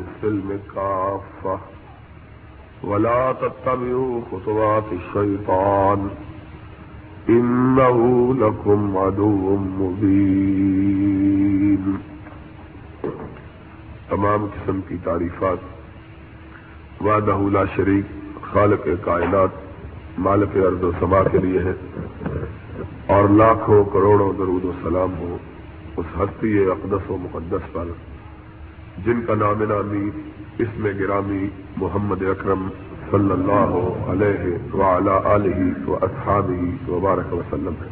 السلم كافة ولا تتبعوا خطوات الشيطان. إنه لكم عدو مبين. تمام قسم کی تعریفات. وعدہ لا شریک خالق کائنات، مالک ارض و سما کے لیے ہے. اور لاکھوں، کروڑوں درود و سلام ہو اس ہستی اقدس و مقدس پر. جن کا نام نامی، اس میں گرامی محمد اکرم صلی اللہ علیہ علیہ و اصحابی وبارک وسلم ہے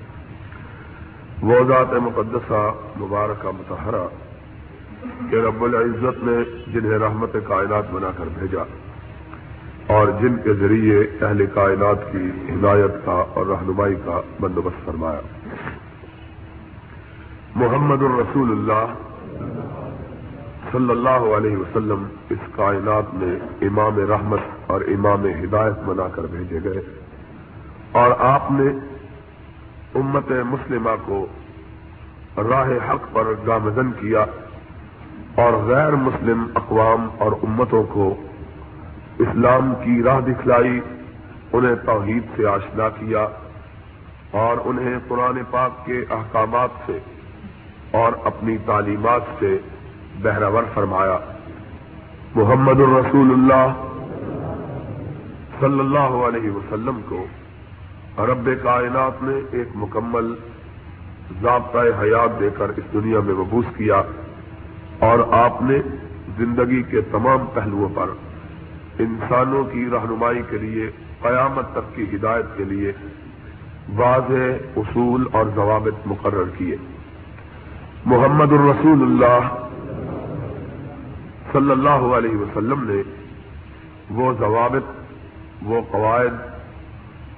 وہ ذات مقدسہ، مبارکہ متحرہ کہ رب العزت نے جنہیں رحمت کائنات بنا کر بھیجا اور جن کے ذریعے اہل کائنات کی ہدایت کا اور رہنمائی کا بندوبست فرمایا۔ محمد الرسول اللہ صلی اللہ علیہ وسلم اس کائنات میں امام رحمت اور امام ہدایت بنا کر بھیجے گئے۔ اور آپ نے امت مسلمہ کو راہ حق پر گامزن کیا اور غیر مسلم اقوام اور امتوں کو اسلام کی راہ دکھلائی، انہیں توحید سے آشنا کیا اور انہیں قرآن پاک کے احکامات سے اور اپنی تعلیمات سے بہرور فرمایا۔ محمد الرسول اللہ صلی اللہ علیہ وسلم کو رب کائنات نے ایک مکمل ضابطۂ حیات دے کر اس دنیا میں مبوس کیا اور آپ نے زندگی کے تمام پہلوؤں پر انسانوں کی رہنمائی کے لیے، قیامت تک کی ہدایت کے لیے واضح اصول اور ضوابط مقرر کیے۔ محمد الرسول اللہ صلی اللہ علیہ وسلم نے وہ ضوابط، وہ قواعد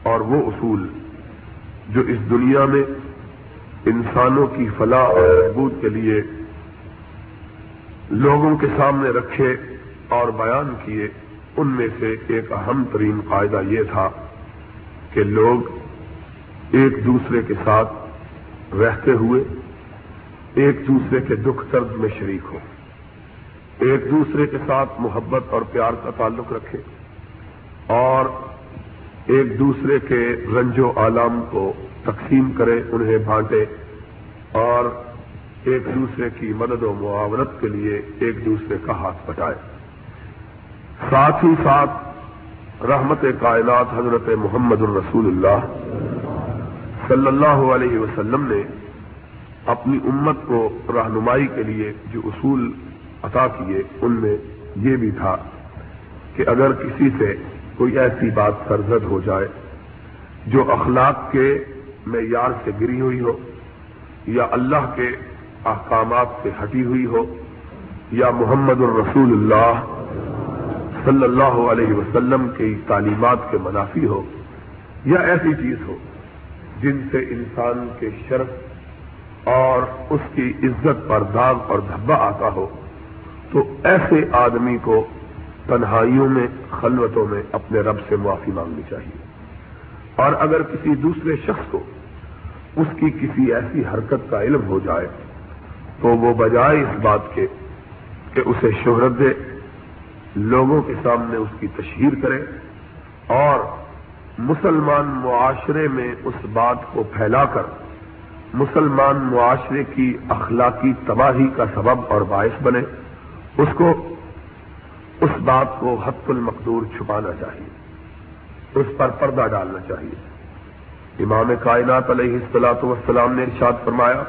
اور وہ اصول جو اس دنیا میں انسانوں کی فلاح اور محبود کے لیے لوگوں کے سامنے رکھے اور بیان کیے، ان میں سے ایک اہم ترین قاعدہ یہ تھا کہ لوگ ایک دوسرے کے ساتھ رہتے ہوئے، ایک دوسرے کے دکھ درد میں شریک ہو ایک دوسرے کے ساتھ محبت اور پیار کا تعلق رکھے اور ایک دوسرے کے رنج و عالم کو تقسیم کرے، انہیں بانٹے اور ایک دوسرے کی مدد و معاونت کے لیے ایک دوسرے کا ہاتھ بٹائے۔ ساتھ ہی ساتھ رحمت کائنات حضرت محمد الرسول اللہ صلی اللہ علیہ وسلم نے اپنی امت کو رہنمائی کے لیے جو اصول عطا کیے، ان میں یہ بھی تھا کہ اگر کسی سے کوئی ایسی بات سرزد ہو جائے جو اخلاق کے معیار سے گری ہوئی ہو، یا اللہ کے احکامات سے ہٹی ہوئی ہو، یا محمد الرسول اللہ صلی اللہ علیہ وسلم کی تعلیمات کے منافی ہو، یا ایسی چیز ہو جن سے انسان کے شرف اور اس کی عزت پر داغ اور دھبا آتا ہو۔ تو ایسے آدمی کو تنہائیوں میں، خلوتوں میں اپنے رب سے معافی مانگنی چاہیے۔ اور اگر کسی دوسرے شخص کو اس کی کسی ایسی حرکت کا علم ہو جائے، تو وہ بجائے اس بات کے کہ اسے شہرت دے، لوگوں کے سامنے اس کی تشہیر کرے اور مسلمان معاشرے میں اس بات کو پھیلا کر مسلمان معاشرے کی اخلاقی تباہی کا سبب اور باعث بنے۔ اس کو اس بات کو حت المقدور چھپانا چاہیے، اس پر پردہ ڈالنا چاہیے۔ امام کائنات علیہ السلاط والسلام نے ارشاد فرمایا،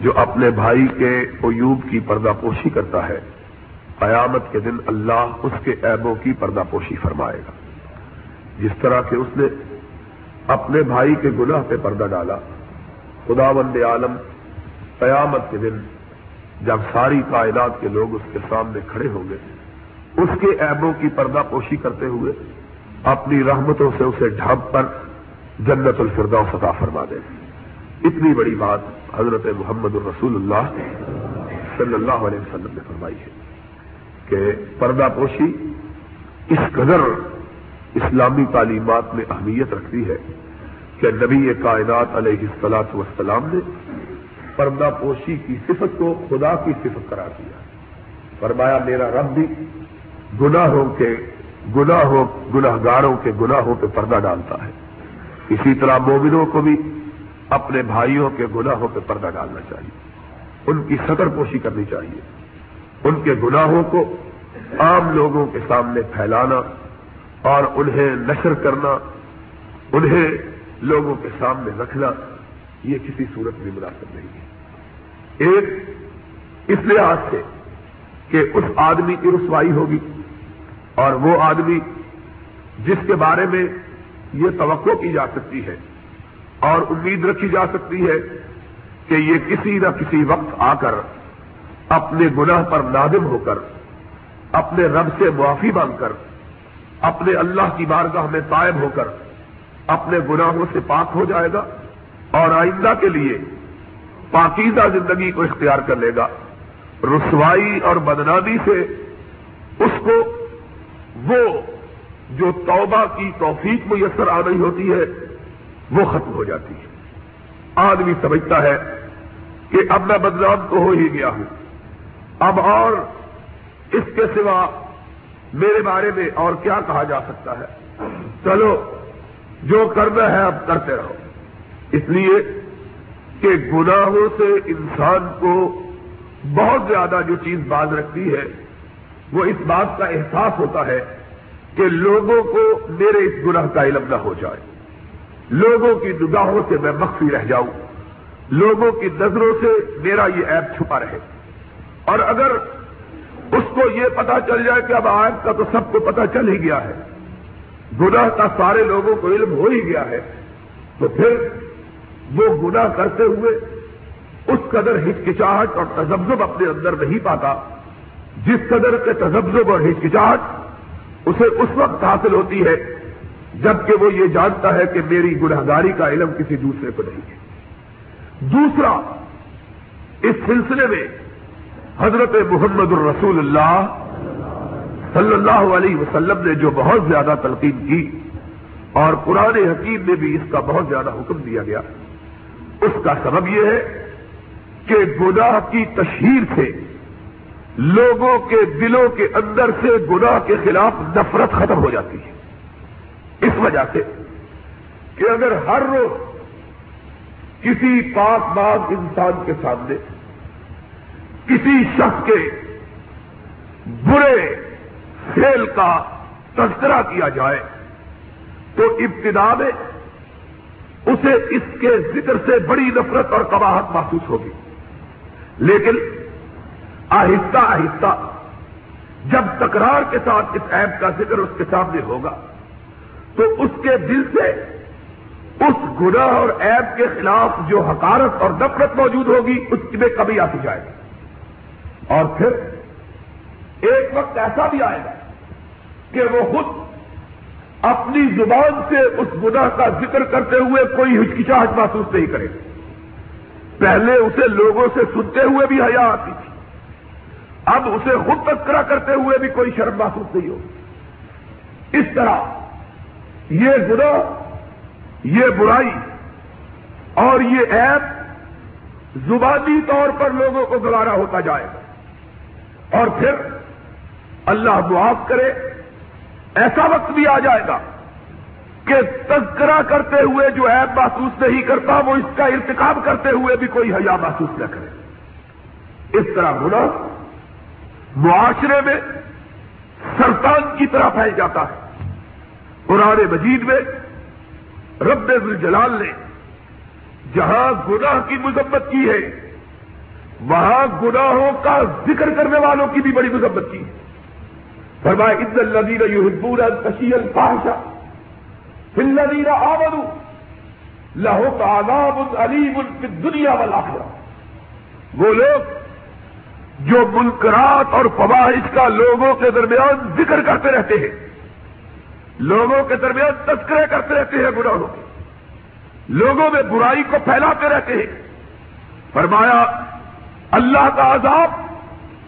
جو اپنے بھائی کے عیوب کی پردہ پوشی کرتا ہے، قیامت کے دن اللہ اس کے عیبوں کی پردہ پوشی فرمائے گا۔ جس طرح کہ اس نے اپنے بھائی کے گناہ پہ پردہ ڈالا خدا وند عالم، قیامت کے دن جب ساری کائنات کے لوگ اس کے سامنے کھڑے ہوں گے، اس کے عیبوں کی پردہ پوشی کرتے ہوئے اپنی رحمتوں سے اسے ڈھب پر جنت الفردا سطح فرما دے اتنی بڑی بات حضرت محمد الرسول اللہ صلی اللہ علیہ وسلم نے فرمائی ہے کہ پردہ پوشی اس قدر اسلامی تعلیمات میں اہمیت رکھتی ہے کہ نبی کائنات علیہ السلاط وسلام نے پردہ پوشی کی صفت کو خدا کی صفت قرار دیا۔ فرمایا، میرا رب بھی گناہوں کے گناہوں گناہ گاروں کے گناہوں پہ پردہ ڈالتا ہے۔ اسی طرح مومنوں کو بھی اپنے بھائیوں کے گناہوں پہ پردہ ڈالنا چاہیے۔ ان کی سطر پوشی کرنی چاہیے۔ ان کے گناہوں کو عام لوگوں کے سامنے پھیلانا اور انہیں نشر کرنا، انہیں لوگوں کے سامنے رکھنا، یہ کسی صورت میں مناسب نہیں ہے۔ ایک اس لحاظ سے کہ اس آدمی کی رسوائی ہوگی اور وہ آدمی جس کے بارے میں یہ توقع کی جا سکتی ہے اور امید رکھی جا سکتی ہے کہ یہ کسی نہ کسی وقت آ کر اپنے گناہ پر نادم ہو کر، اپنے رب سے معافی مانگ کر، اپنے اللہ کی بارگاہ میں طائب ہو کر، اپنے گناہوں سے پاک ہو جائے گا اور آئندہ کے لیے پاکیزہ زندگی کو اختیار کر لے گا۔ رسوائی اور بدنامی سے اس کو وہ جو توبہ کی توفیق میسر آ رہی ہوتی ہے، وہ ختم ہو جاتی ہے۔ آدمی سمجھتا ہے کہ اب میں بدنام تو ہو ہی گیا ہوں۔ اب اور اس کے سوا میرے بارے میں اور کیا کہا جا سکتا ہے؟ چلو، جو کرنا ہے اب کرتے رہو۔ اس لیے کہ گناہوں سے انسان کو بہت زیادہ جو چیز باز رکھتی ہے، وہ اس بات کا احساس ہوتا ہے کہ لوگوں کو میرے اس گناہ کا علم نہ ہو جائے۔ لوگوں کی نگاہوں سے میں مخفی رہ جاؤں۔ لوگوں کی نظروں سے میرا یہ ایپ چھپا رہے۔ اور اگر اس کو یہ پتا چل جائے کہ اب آئب کا تو سب کو پتا چل ہی گیا ہے، گناہ کا سارے لوگوں کو علم ہو ہی گیا ہے، تو پھر وہ گناہ کرتے ہوئے اس قدر ہچکچاہٹ اور تجبزب اپنے اندر نہیں پاتا، جس قدر کے تجبزب اور ہچکچاہٹ اسے اس وقت حاصل ہوتی ہے جبکہ وہ یہ جانتا ہے کہ میری گنہگاری کا علم کسی دوسرے کو نہیں ہے۔ دوسرا، اس سلسلے میں حضرت محمد الرسول اللہ صلی اللہ علیہ وسلم نے جو بہت زیادہ تلقین کی اور قرآن حکیم میں بھی اس کا بہت زیادہ حکم دیا گیا۔ اس کا سبب یہ ہے کہ گناہ کی تشہیر سے لوگوں کے دلوں کے اندر سے گناہ کے خلاف نفرت ختم ہو جاتی ہے۔ اس وجہ سے کہ اگر ہر روز کسی پاک باغ انسان کے سامنے کسی شخص کے برے کھیل کا تذکرہ کیا جائے تو ابتدا میں اسے اس کے ذکر سے بڑی نفرت اور قباہت محسوس ہوگی۔ لیکن آہستہ آہستہ جب تکرار کے ساتھ اس ایپ کا ذکر اس کے سامنے ہوگا، تو اس کے دل سے اس گناہ اور ایپ کے خلاف جو حکارت اور نفرت موجود ہوگی، اس میں کمی آتی جائے گی۔ اور پھر ایک وقت ایسا بھی آئے گا کہ وہ خود اپنی زبان سے اس گناہ کا ذکر کرتے ہوئے کوئی ہچکچاہٹ محسوس نہیں کرے۔ گا پہلے اسے لوگوں سے سنتے ہوئے بھی حیا آتی تھی۔ اب اسے خود تذکرہ کرتے ہوئے بھی کوئی شرم محسوس نہیں ہوگی اس طرح یہ گناہ، یہ برائی اور یہ ایپ زبانی طور پر لوگوں کو گوارا ہوتا جائے گا۔ اور پھر اللہ معاف کرے۔ ایسا وقت بھی آ جائے گا کہ تذکرہ کرتے ہوئے جو ایپ محسوس نہیں کرتا، وہ اس کا ارتکاب کرتے ہوئے بھی کوئی حیا محسوس نہ کرے۔ اس طرح گناہ معاشرے میں سرطان کی طرح پھیل جاتا ہے۔ قرآن مجید میں رب الجلال نے جہاں گناہ کی مذمت کی ہے، وہاں گناہوں کا ذکر کرنے والوں کی بھی بڑی مذمت کی ہے۔ فرمایا عز الدین یحبون کشی الفاحشہ فلدین آمد لہو تعلاب علیم فی دنیا والا وہ لوگ جو منکرات اور فواہش کا لوگوں کے درمیان ذکر کرتے رہتے ہیں، لوگوں کے درمیان تذکرے کرتے رہتے ہیں گناہوں کے، لوگوں میں برائی کو پھیلاتے رہتے ہیں۔ فرمایا، اللہ کا عذاب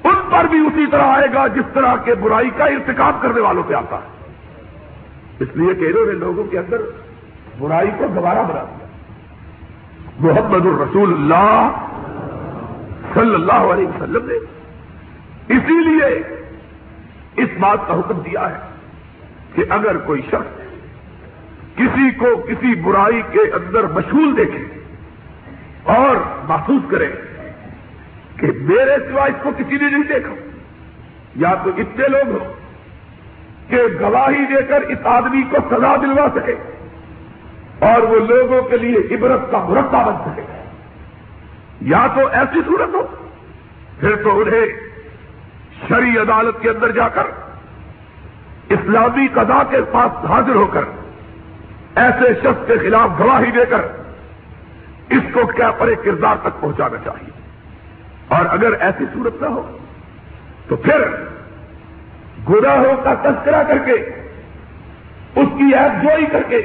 ان پر بھی اسی طرح آئے گا جس طرح کے برائی کا ارتکاب کرنے والوں پہ آتا ہے۔ اس لیے کہ انہوں نے لوگوں کے اندر برائی کو دوبارہ بنا دیا۔ محمد الرسول اللہ صلی اللہ علیہ وسلم نے اسی لیے اس بات کا حکم دیا ہے کہ اگر کوئی شخص کسی کو کسی برائی کے اندر مشغول دیکھے اور محسوس کرے کہ میرے سوا اس کو کسی نے نہیں دیکھا۔ یا تو اتنے لوگ ہوں کہ گواہی دے کر اس آدمی کو سزا دلوا سکے اور وہ لوگوں کے لیے عبرت کا مرتبہ بن سکے۔ یا تو ایسی صورت ہو، پھر تو انہیں شری عدالت کے اندر جا کر اسلامی قضا کے پاس حاضر ہو کر ایسے شخص کے خلاف گواہی دے کر اس کو کیا پرے کردار تک پہنچانا چاہیے۔ اور اگر ایسی صورت نہ ہو، تو پھر گناہوں کا تذکرہ کر کے، اس کی ایپ جوئی کر کے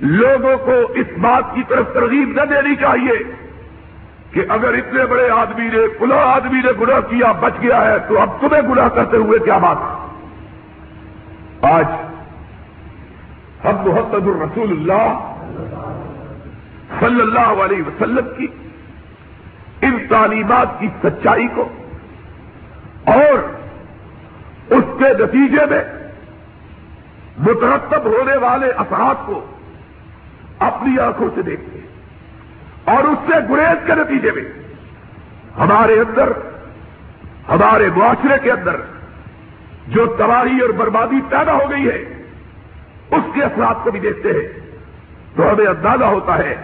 لوگوں کو اس بات کی طرف ترغیب نہ دینی چاہیے کہ اگر اتنے بڑے آدمی نے کلا آدمی نے گناہ کیا، بچ گیا ہے، تو اب تمہیں گناہ کرتے ہوئے کیا بات؟ آج ہم محمد الرسول اللہ صلی اللہ علیہ وسلم کی تعلیمات کی سچائی کو اور اس کے نتیجے میں مترتب ہونے والے اثرات کو اپنی آنکھوں سے دیکھتے ہیں۔ اور اس سے گریز کے نتیجے میں ہمارے اندر، ہمارے معاشرے کے اندر جو تباہی اور بربادی پیدا ہو گئی ہے، اس کے اثرات کو بھی دیکھتے ہیں۔ تو ہمیں اندازہ ہوتا ہے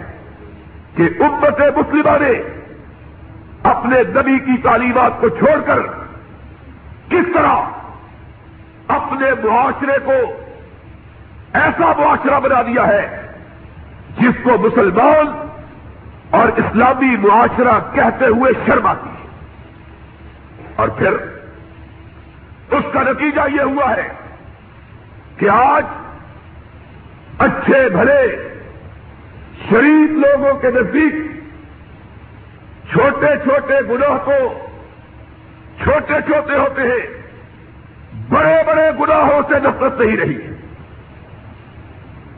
کہ امت مسلمہ نے اپنے نبی کی تعلیمات کو چھوڑ کر کس طرح اپنے معاشرے کو ایسا معاشرہ بنا دیا ہے جس کو مسلمان اور اسلامی معاشرہ کہتے ہوئے شرم آتی ہے۔ اور پھر اس کا نتیجہ یہ ہوا ہے کہ آج اچھے بھلے شریف لوگوں کے نزدیک چھوٹے چھوٹے گناہ کو چھوٹے چھوٹے ہوتے ہیں، بڑے بڑے گناہوں سے نفرت نہیں رہی۔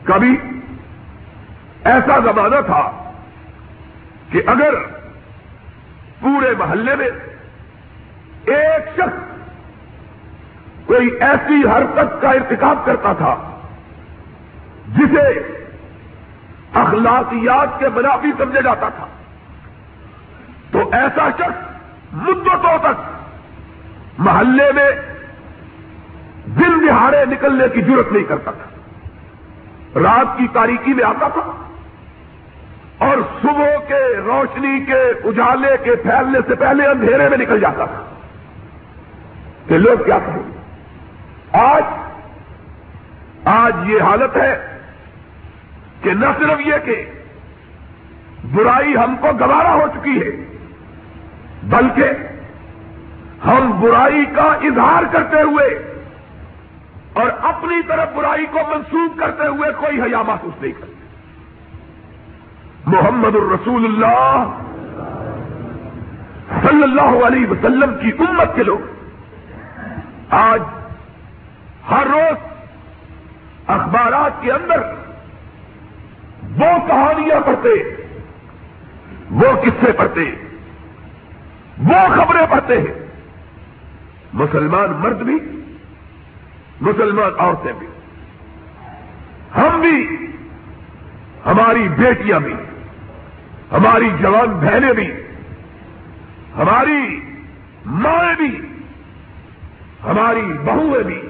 کبھی ایسا زمانہ تھا کہ اگر پورے محلے میں ایک شخص کوئی ایسی حرکت کا ارتکاب کرتا تھا جسے اخلاقیات کے منافی سمجھا جاتا تھا۔ تو ایسا شخص مدتوں تک محلے میں دل دہاڑے نکلنے کی ضرورت نہیں کرتا تھا۔ رات کی تاریکی میں آتا تھا اور صبح کے روشنی کے اجالے کے پھیلنے سے پہلے اندھیرے میں نکل جاتا تھا کہ لوگ کیا کہیں۔ آج آج یہ حالت ہے کہ نہ صرف یہ کہ برائی ہم کو گوارا ہو چکی ہے بلکہ ہم برائی کا اظہار کرتے ہوئے اور اپنی طرف برائی کو منسوخ کرتے ہوئے کوئی حیا محسوس نہیں کرتے۔ محمد الرسول اللہ صلی اللہ علیہ وسلم کی امت کے لوگ، آج ہر روز اخبارات کے اندر وہ کہانیاں پڑھتے، وہ قصے پڑھتے۔ وہ خبریں پڑھتے ہیں۔ مسلمان مرد بھی، مسلمان عورتیں بھی۔ ہم بھی، ہماری بیٹیاں بھی، ہماری جوان بہنیں بھی، ہماری مائیں بھی، ہماری بہویں بھی۔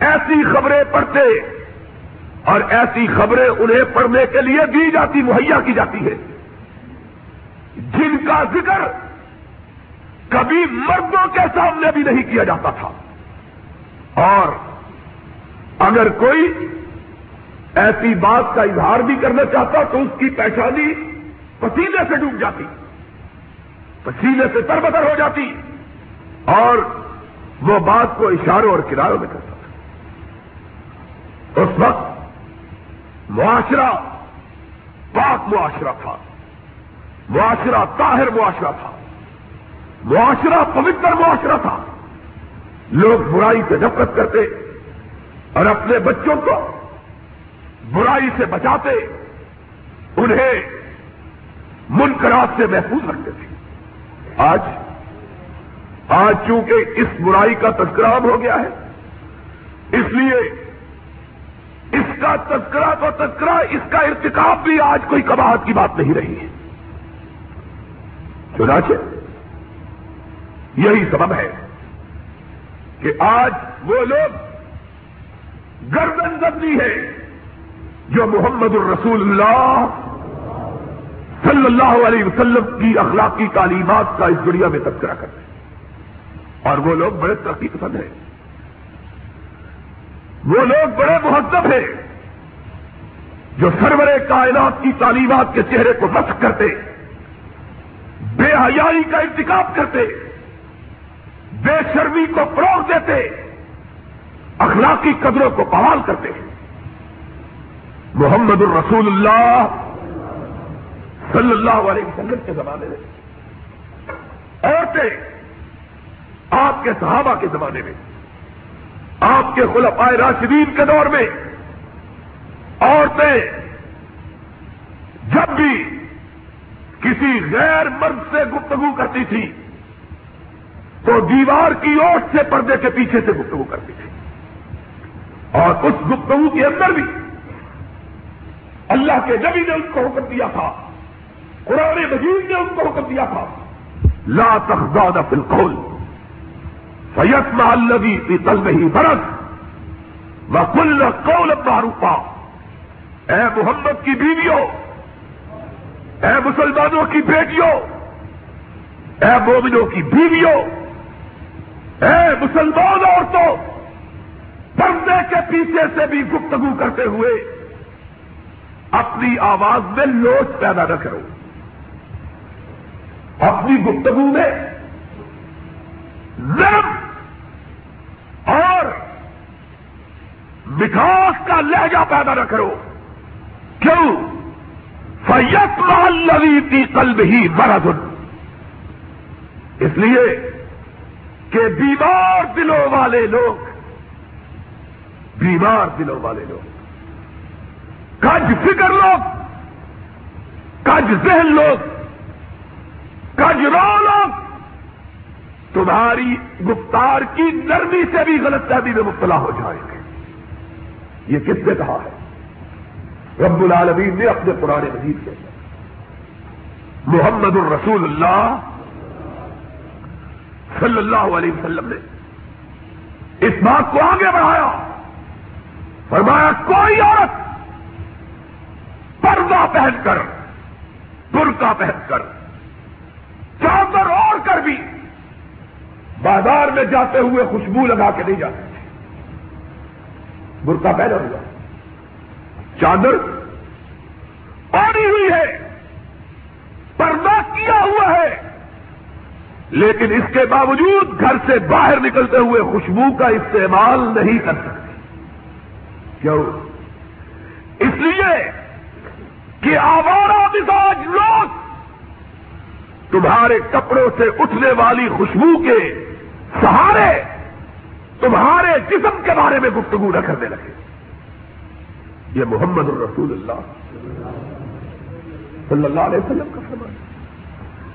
ایسی خبریں پڑھتے اور ایسی خبریں انہیں پڑھنے کے لیے دی جاتی، مہیا کی جاتی ہے۔ جن کا ذکر کبھی مردوں کے سامنے بھی نہیں کیا جاتا تھا۔ اور اگر کوئی ایسی بات کا اظہار بھی کرنا چاہتا تو اس کی پہچانی پسینے سے ڈوب جاتی، پسینے سے تربتر ہو جاتی اور وہ بات کو اشاروں اور کناروں میں کرتا تھا۔ اس وقت معاشرہ پاک معاشرہ تھا، معاشرہ طاہر معاشرہ تھا۔ معاشرہ پوتر معاشرہ تھا۔ لوگ برائی سے نفرت کرتے اور اپنے بچوں کو برائی سے بچاتے، انہیں منکرات سے محفوظ رکھتے تھے۔ آج آج چونکہ اس برائی کا تذکرہ ہو گیا ہے، اس لیے اس کا تذکرہ تو تذکرہ، اس کا ارتکاب بھی آج کوئی کباہت کی بات نہیں رہی ہے۔ چنانچہ یہی سبب ہے کہ آج وہ لوگ گردن زدنی ہے جو محمد الرسول اللہ صلی اللہ علیہ وسلم کی اخلاقی تعلیمات کا اس دنیا میں تذکرہ کرتے ہیں۔ اور وہ لوگ بڑے ترقی پسند ہیں۔ وہ لوگ بڑے مہذب ہیں جو سرور کائنات کی تعلیمات کے چہرے کو مسق کرتے، بے حیائی کا انتخاب کرتے۔ بے شرمی کو فروغ دیتے، اخلاقی قدروں کو بحال کرتے۔ محمد الرسول اللہ صلی اللہ علیہ وسلم کے زمانے میں۔ عورتیں آپ کے صحابہ کے زمانے میں، آپ کے خلفائے راشدین کے دور میں۔ عورتیں جب بھی کسی غیر مرد سے گفتگو کرتی تھی تو دیوار کی اوٹ سے پردے کے پیچھے سے گفتگو کرتی تھی۔ اور اس گفتگو کے اندر بھی اللہ کے نبی نے اس کو حکم دیا تھا۔ قرآن مجید نے اس کو حکم دیا تھا۔ لا تخزاد بالکل سید محلوی کی تل میں ہی برس و کل قول معروفا۔ اے محمد کی بیویوں، اے مسلمانوں کی بیٹیوں، اے مومنوں کی بیویوں اے مسلمان عورتوں، پردے کے پیچھے سے بھی گفتگو کرتے ہوئے اپنی آواز میں لوچ پیدا نہ کرو۔ اپنی گفتگو میں نرم اور مٹھاس کا لہجہ پیدا نہ کرو۔ کیوں؟ فیت لوی کی قلب ہی مرض اس لیے کہ بیمار دلوں والے لوگ، بیمار دلوں والے لوگ۔ کج فکر لوگ، کج ذہن لوگ، کج رو لوگ۔ تمہاری گفتار کی نرمی سے بھی غلط فہمی میں مبتلا ہو جائیں گے۔ یہ کس نے کہا ہے؟ رب العالمین نے اپنے پرانے مجید کے محمد الرسول اللہ صلی اللہ علیہ وسلم نے اس بات کو آگے بڑھایا۔ فرمایا، کوئی عورت پردہ پہن کر، برقع پہن کر، چادر اوڑ کر بھی بازار میں جاتے ہوئے خوشبو لگا کے نہیں جاتے۔ برقع پہنا ہوا۔ چادر پڑی ہوئی ہے، پردہ کیا ہوا ہے۔ لیکن اس کے باوجود گھر سے باہر نکلتے ہوئے خوشبو کا استعمال نہیں کر سکتے۔ کیوں؟ اس لیے کہ آوارہ مزاج لوگ تمہارے کپڑوں سے اٹھنے والی خوشبو کے سہارے تمہارے جسم کے بارے میں گفتگو نہ کرنے لگے۔ یہ محمد الرسول اللہ صلی اللہ علیہ وسلم کا فرمایا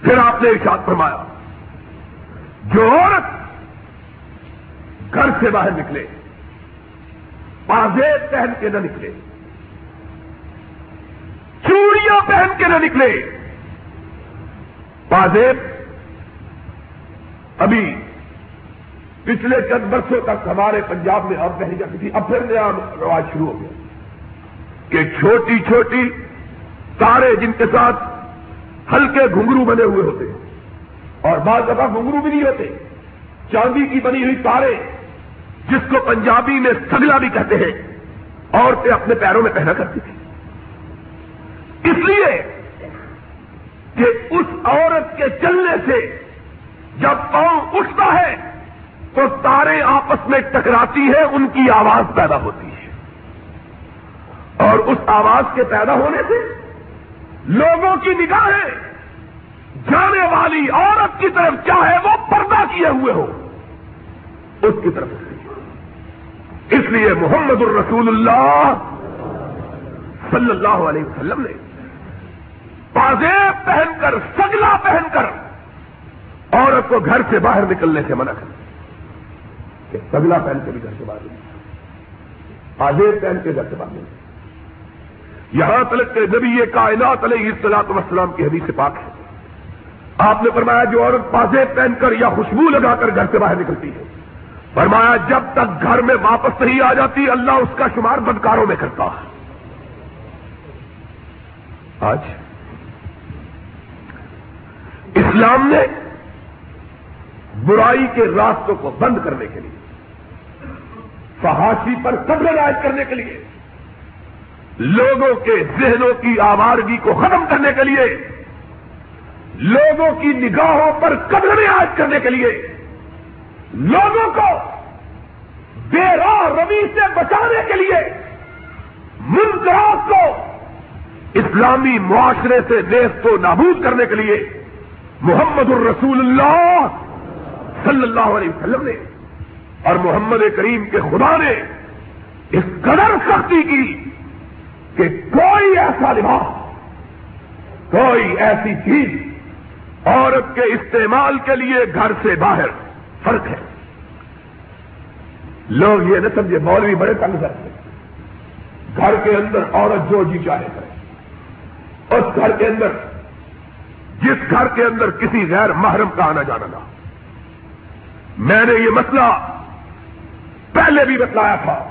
پھر آپ نے ارشاد فرمایا جو عورت گھر سے باہر نکلے پازیب پہن کے نہ نکلے، چوڑیاں پہن کے نہ نکلے پازیب ابھی پچھلے چند برسوں تک ہمارے پنجاب میں اب نہیں جاتی تھی، اب پھر نیا رواج شروع ہو گیا کہ چھوٹی چھوٹی تارے جن کے ساتھ ہلکے گھنگرو بنے ہوئے ہوتے ہیں۔ اور بعض دفعہ گھنگرو بھی نہیں ہوتے۔ چاندی کی بنی ہوئی تارے، جس کو پنجابی میں سگلا بھی کہتے ہیں، عورتیں اپنے پیروں میں پہنا کرتی تھی اس لیے کہ اس عورت کے چلنے سے جب پاؤں اٹھتا ہے، تو تارے آپس میں ٹکراتی ہے، ان کی آواز پیدا ہوتی ہے۔ اور اس آواز کے پیدا ہونے سے لوگوں کی نگاہیں جانے والی عورت کی طرف چاہے وہ پردہ کیے ہوئے ہو، اس کی طرف اس لیے محمد الرسول اللہ صلی اللہ علیہ وسلم نے پازیب پہن کر، سگلا پہن کر عورت کو گھر سے باہر نکلنے سے منع کر کہ سگلا پہن کے بھی گھر سے باہر نہیں۔ آزاد پہن کے گھر سے باہر نہیں۔ یہاں تلک کے نبی یہ کائنات علیہ اصطلاط وسلام کی حدیث پاک ہے۔ آپ نے فرمایا جو عورت پازے پہن کر یا خوشبو لگا کر گھر سے باہر نکلتی ہے۔ فرمایا جب تک گھر میں واپس نہیں آ جاتی، اللہ اس کا شمار بدکاروں میں کرتا۔ ہے آج اسلام نے برائی کے راستوں کو بند کرنے کے لیے، فحاشی پر قبل عائد کرنے کے لیے، لوگوں کے ذہنوں کی آوارگی کو ختم کرنے کے لیے لوگوں کی نگاہوں پر قدر عائد کرنے کے لیے لوگوں کو بے راہ روی سے بچانے کے لیے منقرات کو اسلامی معاشرے سے دیش کو نابود کرنے کے لیے محمد الرسول اللہ صلی اللہ علیہ وسلم نے اور محمد کریم کے خدا نے اس قدر سختی کی کہ کوئی ایسا لباس، کوئی ایسی چیز عورت کے استعمال کے لیے گھر سے باہر فرق ہے۔ لوگ یہ نہ سمجھے، مولوی بڑے تنگ کرتے گھر کے اندر عورت جو جی چاہے کرے۔ اس گھر کے اندر، جس گھر کے اندر کسی غیر محرم کا آنا جانا نہ میں نے یہ مسئلہ پہلے بھی بتلایا تھا۔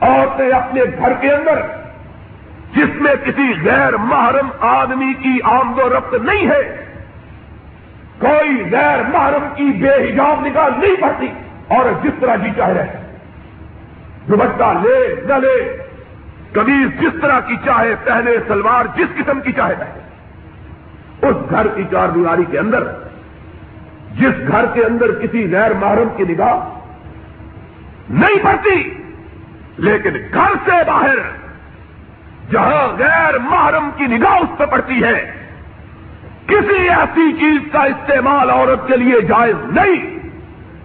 عورتیں اپنے گھر کے اندر، جس میں کسی غیر محرم آدمی کی آمد و رفت نہیں ہے کوئی غیر محرم کی بے حجاب نکال نہیں پڑتی اور جس طرح جی چاہے رہے۔ دوپٹہ لے، نہ لے۔ کبھی جس طرح کی چاہے پہلے سلوار جس قسم کی چاہے۔ پہلے اس گھر کی چار دیواری کے اندر، جس گھر کے اندر کسی غیر محرم کی نگاہ نہیں پڑتی، لیکن گھر سے باہر، جہاں غیر محرم کی نگاہ اس پہ پڑتی ہے کسی ایسی چیز کا استعمال عورت کے لیے جائز نہیں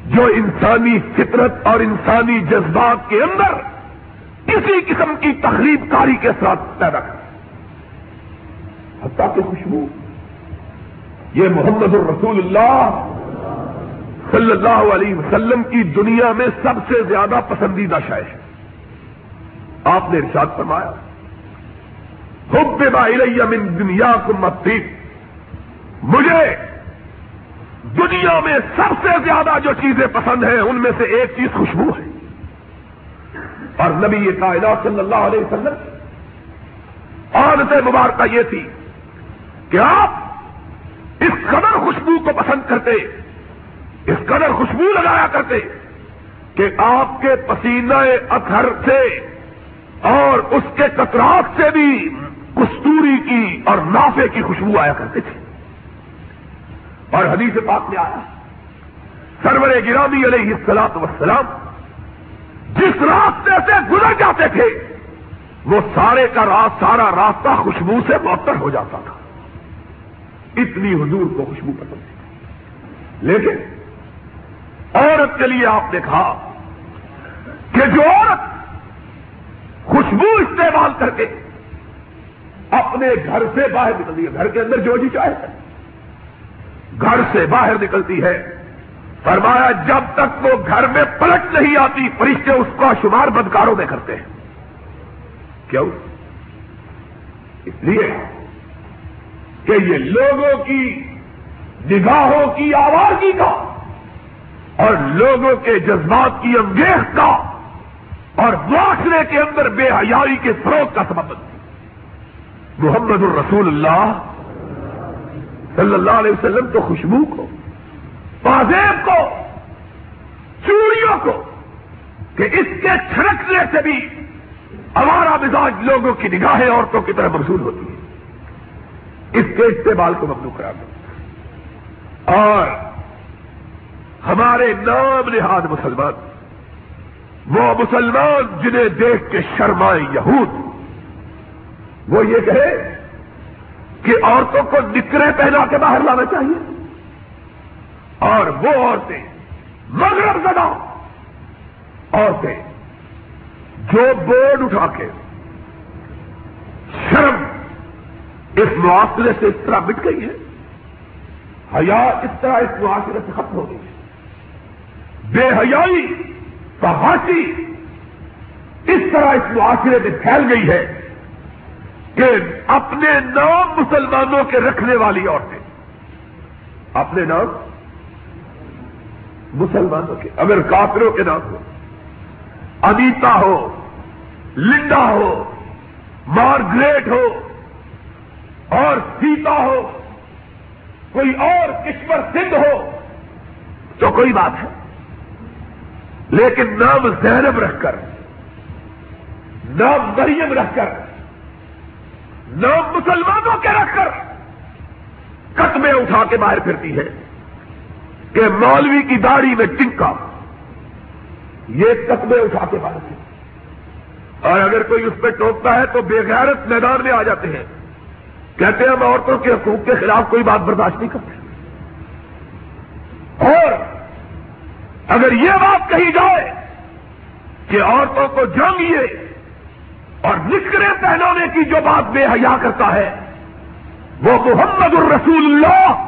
جو انسانی فطرت اور انسانی جذبات کے اندر کسی قسم کی تقریب کاری کے ساتھ پیدا کر حتیٰ کہ خوشبو، یہ محمد الرسول اللہ صلی اللہ علیہ وسلم کی دنیا میں سب سے زیادہ پسندیدہ شے ہے۔ آپ نے ارشاد فرمایا حب باہر من دنیا کو مت مجھے دنیا میں سب سے زیادہ جو چیزیں پسند ہیں، ان میں سے ایک چیز خوشبو ہے۔ اور نبی یہ کائنات صلی اللہ علیہ وسلم عادت مبارکہ یہ تھی کہ آپ اس قدر خوشبو کو پسند کرتے، اس قدر خوشبو لگایا کرتے کہ آپ کے پسینہ اثر سے اور اس کے کترات سے بھی کستوری کی اور نافے کی خوشبو آیا کرتے تھے۔ اور حدیث پاک میں آیا سرور گرامی علیہ السلاط وسلام جس راستے سے گزر جاتے تھے، وہ سارے کا راست سارا راستہ خوشبو سے معطر ہو جاتا تھا۔ اتنی حضور کو خوشبو پسند تھی۔ لیکن عورت کے لیے آپ نے کہا کہ جو عورت خوشبو استعمال کر کے اپنے گھر سے باہر نکلتی ہے، گھر کے اندر جو جی چاہے۔ گھر سے باہر نکلتی ہے۔ فرمایا، جب تک وہ گھر میں پلٹ نہیں آتی، فرشتے اس کا شمار بدکاروں میں کرتے ہیں۔ کیوں؟ اس لیے کہ یہ لوگوں کی نگاہوں کی آوازی کا اور لوگوں کے جذبات کی انگیخ کا اور معاشرے کے اندر بے حیائی کے فروغ کا سبب محمد الرسول اللہ صلی اللہ علیہ وسلم تو خوشبو کو پازیب کو چوڑیوں کو، کہ اس کے چھڑکنے سے بھی ہمارا مزاج لوگوں کی نگاہیں عورتوں کی طرح مقصود ہوتی ہے اس کے استعمال کو ممنوع کرا دو۔ اور ہمارے نام نہاد مسلمان، وہ مسلمان جنہیں دیکھ کے شرمائے یہود، وہ یہ کہے کہ عورتوں کو نکرے پہنا کے باہر لانا چاہیے۔ اور وہ عورتیں مغرب زدہ عورتیں جو بورڈ اٹھا کے شرم اس معاشرے سے اس طرح مٹ گئی ہے حیا اس طرح اس معاشرے سے ختم ہو گئی ہے بے حیائی کا ہاتھی اس طرح اس معاشرے میں پھیل گئی ہے۔ کہ اپنے نام مسلمانوں کے رکھنے والی عورتیں۔ اپنے نام مسلمانوں کے، اگر کافروں کے نام ہو، انیتا ہو، لنڈا ہو، مارگریٹ ہو، اور سیتا ہو، کوئی اور کشور سندھ ہو، تو کوئی بات ہے۔ لیکن نام زینب رکھ کر، نام مریم رکھ کر نام مسلمانوں کے رکھ کر قدمے اٹھا کے باہر پھرتی ہے کہ مولوی کی داڑھی میں ٹنکا۔ یہ قدمے اٹھا کے باہر پھرتی اور اگر کوئی اس پہ ٹوکتا ہے تو بے غیرت میدان میں آ جاتے ہیں۔ کہتے ہیں ہم عورتوں کے حقوق کے خلاف کوئی بات برداشت نہیں کرتے۔ اور اگر یہ بات کہی جائے کہ عورتوں کو جانگیے اور نکرے پہنانے کی جو بات بے حیا کرتا ہے، وہ محمد الرسول اللہ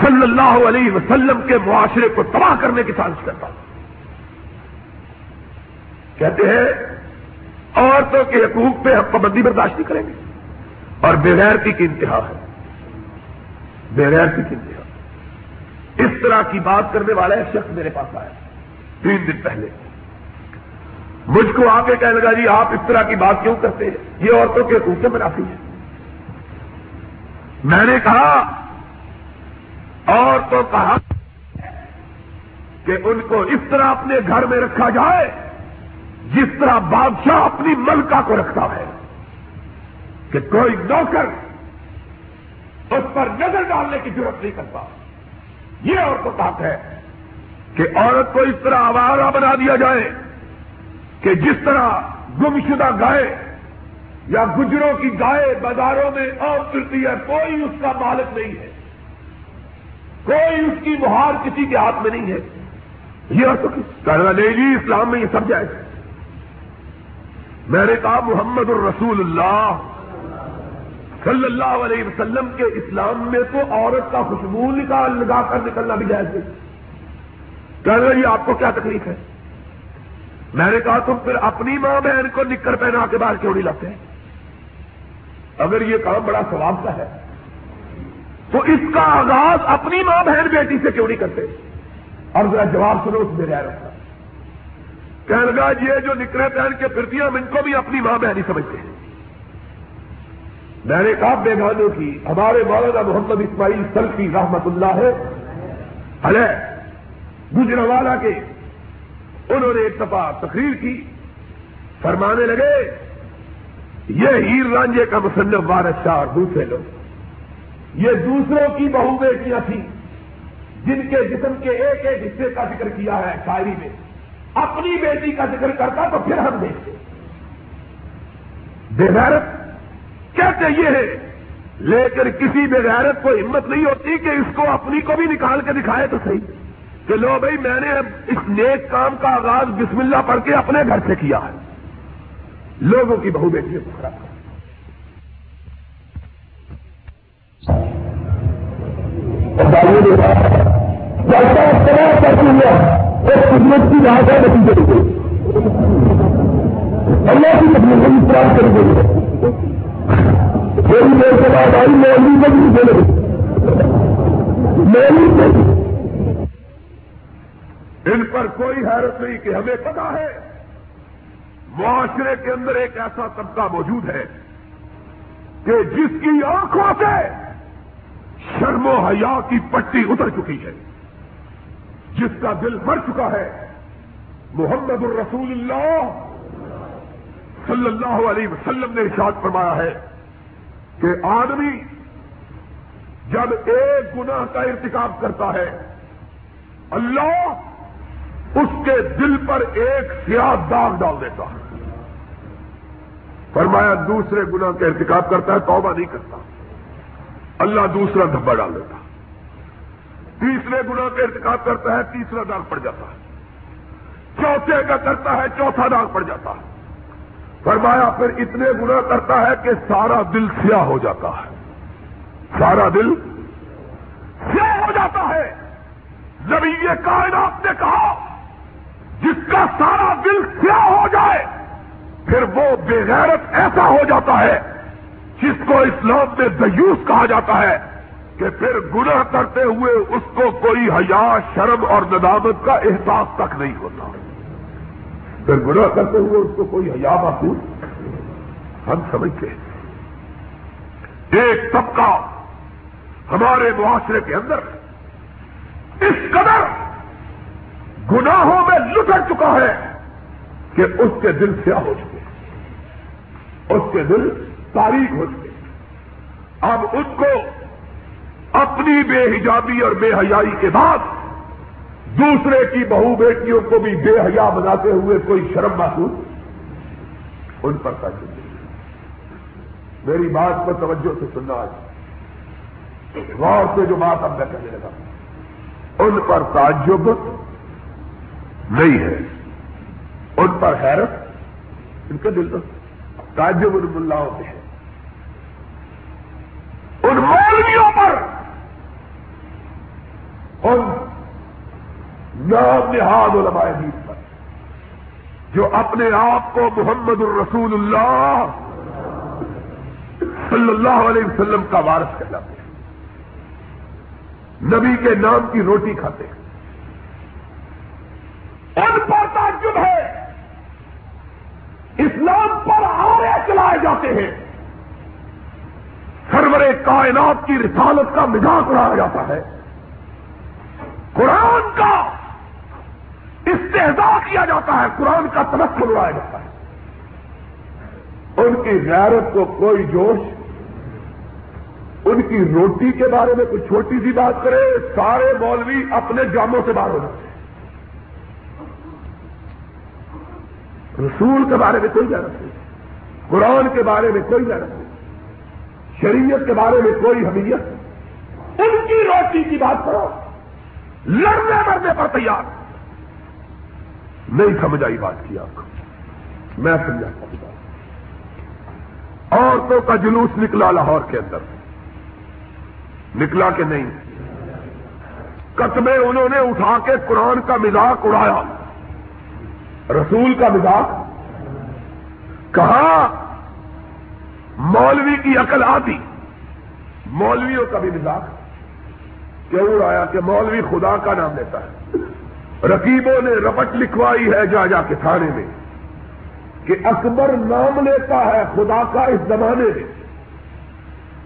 صلی اللہ علیہ وسلم کے معاشرے کو تباہ کرنے کی سازش کرتا کہتے ہیں، عورتوں کے حقوق پہ ہم پابندی برداشت نہیں کریں گے۔ اور بغیر کی انتہا ہے۔ بغیر کی انتہا۔ اس طرح کی بات کرنے والا ایک شخص میرے پاس آیا، تین دن پہلے۔ مجھ کو آ کے کہنے لگا جی آپ اس طرح کی بات کیوں کرتے ہیں؟ یہ عورتوں کے حقوق سے منافی ہے میں نے کہا اور تو کہا کہ ان کو اس طرح اپنے گھر میں رکھا جائے جس طرح بادشاہ اپنی ملکہ کو رکھتا ہے کہ کوئی نوکر اس پر نظر ڈالنے کی ضرورت نہیں کرتا۔ یہ اور تو بات ہے کہ عورت کو اس طرح آوارہ بنا دیا جائے۔ کہ جس طرح گمشدہ گائے یا گجروں کی گائے بازاروں میں اور پھرتی ہے، کوئی اس کا مالک نہیں ہے۔ کوئی اس کی مہار کسی کے ہاتھ میں نہیں ہے۔ یہ تو کہنا نہیں جی اسلام میں یہ سب جائے میں نے کہا، محمد الرسول اللہ صلی اللہ علیہ وسلم کے اسلام میں تو عورت کا خوشبو نکال لگا کر نکلنا بھی جائز ہے کہنا جی آپ کو کیا تکلیف ہے؟ میں نے کہا تم پھر اپنی ماں بہن کو نکر پہنا کے باہر کیوں نہیں لاتے؟ اگر یہ کام بڑا ثواب کا ہے، تو اس کا آغاز اپنی ماں بہن بیٹی سے کیوں نہیں کرتے؟ اور ذرا جواب سنو اس میرے رکھا کہنے لگا جی، یہ جو نکرے پہن کے پھرتی ہم ان کو بھی اپنی ماں بہن ہی سمجھتے ہیں۔ میں نے کہا، بیگانوں کی، ہمارے مولانا محمد اسماعیل سلفی رحمت اللہ ہے گجروالا کے انہوں نے ایک دفعہ تقریر کی، فرمانے لگے، یہ ہیر رانجے کا مصنف وارث شاہ اور دوسرے لوگ۔ یہ دوسروں کی بہو بیٹیاں تھیں، جن کے جسم کے ایک ایک حصے کا ذکر کیا ہے شاعری میں۔ اپنی بیٹی کا ذکر کرتا تو پھر ہم دیکھتے۔ بےغیرت کہتے یہ ہے، لیکن کسی بےغیرت کو ہمت نہیں ہوتی کہ اس کو اپنی کو بھی نکال کے دکھائے تو صحیح۔ کہ لو بھائی میں نے اس نیک کام کا آغاز بسم اللہ پڑھ کے اپنے گھر سے کیا ہے۔ لوگوں کی بہو بیٹیوں کو خراب قدمت کی ہے اللہ کی کر تھوڑی دیر کے بعد آئی مولوی کو بھی مولوی ان پر کوئی حیرت نہیں کہ ہمیں پتا ہے، معاشرے کے اندر ایک ایسا طبقہ موجود ہے کہ جس کی آنکھوں سے شرم و حیا کی پٹی اتر چکی ہے۔ جس کا دل مر چکا ہے، محمد الرسول اللہ صلی اللہ علیہ وسلم نے ارشاد فرمایا ہے کہ آدمی جب ایک گناہ کا ارتکاب کرتا ہے، اللہ اس کے دل پر ایک سیاہ داغ ڈال دیتا ہے۔ فرمایا، دوسرے گنا کا ارتکاب کرتا ہے، توبہ نہیں کرتا۔ اللہ دوسرا دھبا ڈال دیتا۔ تیسرے گنا کا ارتکاب کرتا ہے، تیسرا داغ پڑ جاتا ہے۔ چوتھے کا کرتا ہے، چوتھا داغ پڑ جاتا ہے۔ فرمایا، پھر اتنے گنا کرتا ہے کہ سارا دل سیاہ ہو جاتا ہے۔ سارا دل سیاہ ہو جاتا ہے۔ نبی یہ کائنات نے کہا جس کا سارا دل سیاہ ہو جائے، پھر وہ بے غیرت ایسا ہو جاتا ہے، جس کو اسلام میں دیوس کہا جاتا ہے، کہ پھر گناہ کرتے ہوئے اس کو کوئی حیا، شرم اور ندامت کا احساس تک نہیں ہوتا۔ پھر گناہ کرتے ہوئے اس کو کوئی حیا محسوس؟ ہم سمجھتے ہیں۔ ایک طبقہ ہمارے معاشرے کے اندر اس قدر گناہوں میں لٹر چکا ہے کہ اس کے دل سیاہ ہو چکے اس کے دل تاریخ ہو چکے اب اس کو اپنی بے حجابی اور بے حیائی کے بعد دوسرے کی بہو بیٹیوں کو بھی بے حیا بناتے ہوئے کوئی شرم محسوس ان پر تعجب میری بات پر توجہ سے سننا آج غور سے جو بات اب میں کہنے لگا ان پر تعجب نہیں ہے۔ ان پر حیرت، ان کا دل تو تعجب ان ملاؤں سے ہے ان مولویوں پر ان نام نہاد علماء دین پر، جو اپنے آپ کو محمد الرسول اللہ صلی اللہ علیہ وسلم کا وارث کہلاتے ہیں۔ نبی کے نام کی روٹی کھاتے ہیں۔ ان پر تعجب ہے۔ اسلام پر آرے چلائے جاتے ہیں۔ سرور کائنات کی رسالت کا مزاق اڑایا جاتا ہے۔ قرآن کا استحضا کیا جاتا ہے۔ قرآن کا تنقل اڑایا جاتا ہے۔ ان کی غیرت کو کوئی جوش، ان کی روٹی کے بارے میں کوئی چھوٹی سی بات کرے، سارے مولوی اپنے جاموں سے باہر ہو جاتے ہیں۔ رسول کے بارے میں کوئی غیرت نہیں۔ قرآن کے بارے میں کوئی غیرت نہیں۔ شریعت کے بارے میں کوئی حمیت ان کی روٹی کی بات کرو۔ لڑنے مرنے پر تیار۔ نہیں سمجھ آئی بات کی آپ کو۔ میں سمجھاتا ہوں۔ عورتوں کا جلوس نکلا لاہور کے اندر۔ نکلا کہ نہیں؟ قطبے انہوں نے اٹھا کے قرآن کا مزاق اڑایا۔ رسول کا مزاق کہا، مولوی کی عقل آتی، مولویوں کا بھی مزاق کیوں آیا کہ مولوی خدا کا نام لیتا ہے؟ رقیبوں نے رپٹ لکھوائی ہے جا جا کے تھانے میں کہ اکبر نام لیتا ہے خدا کا اس زمانے میں۔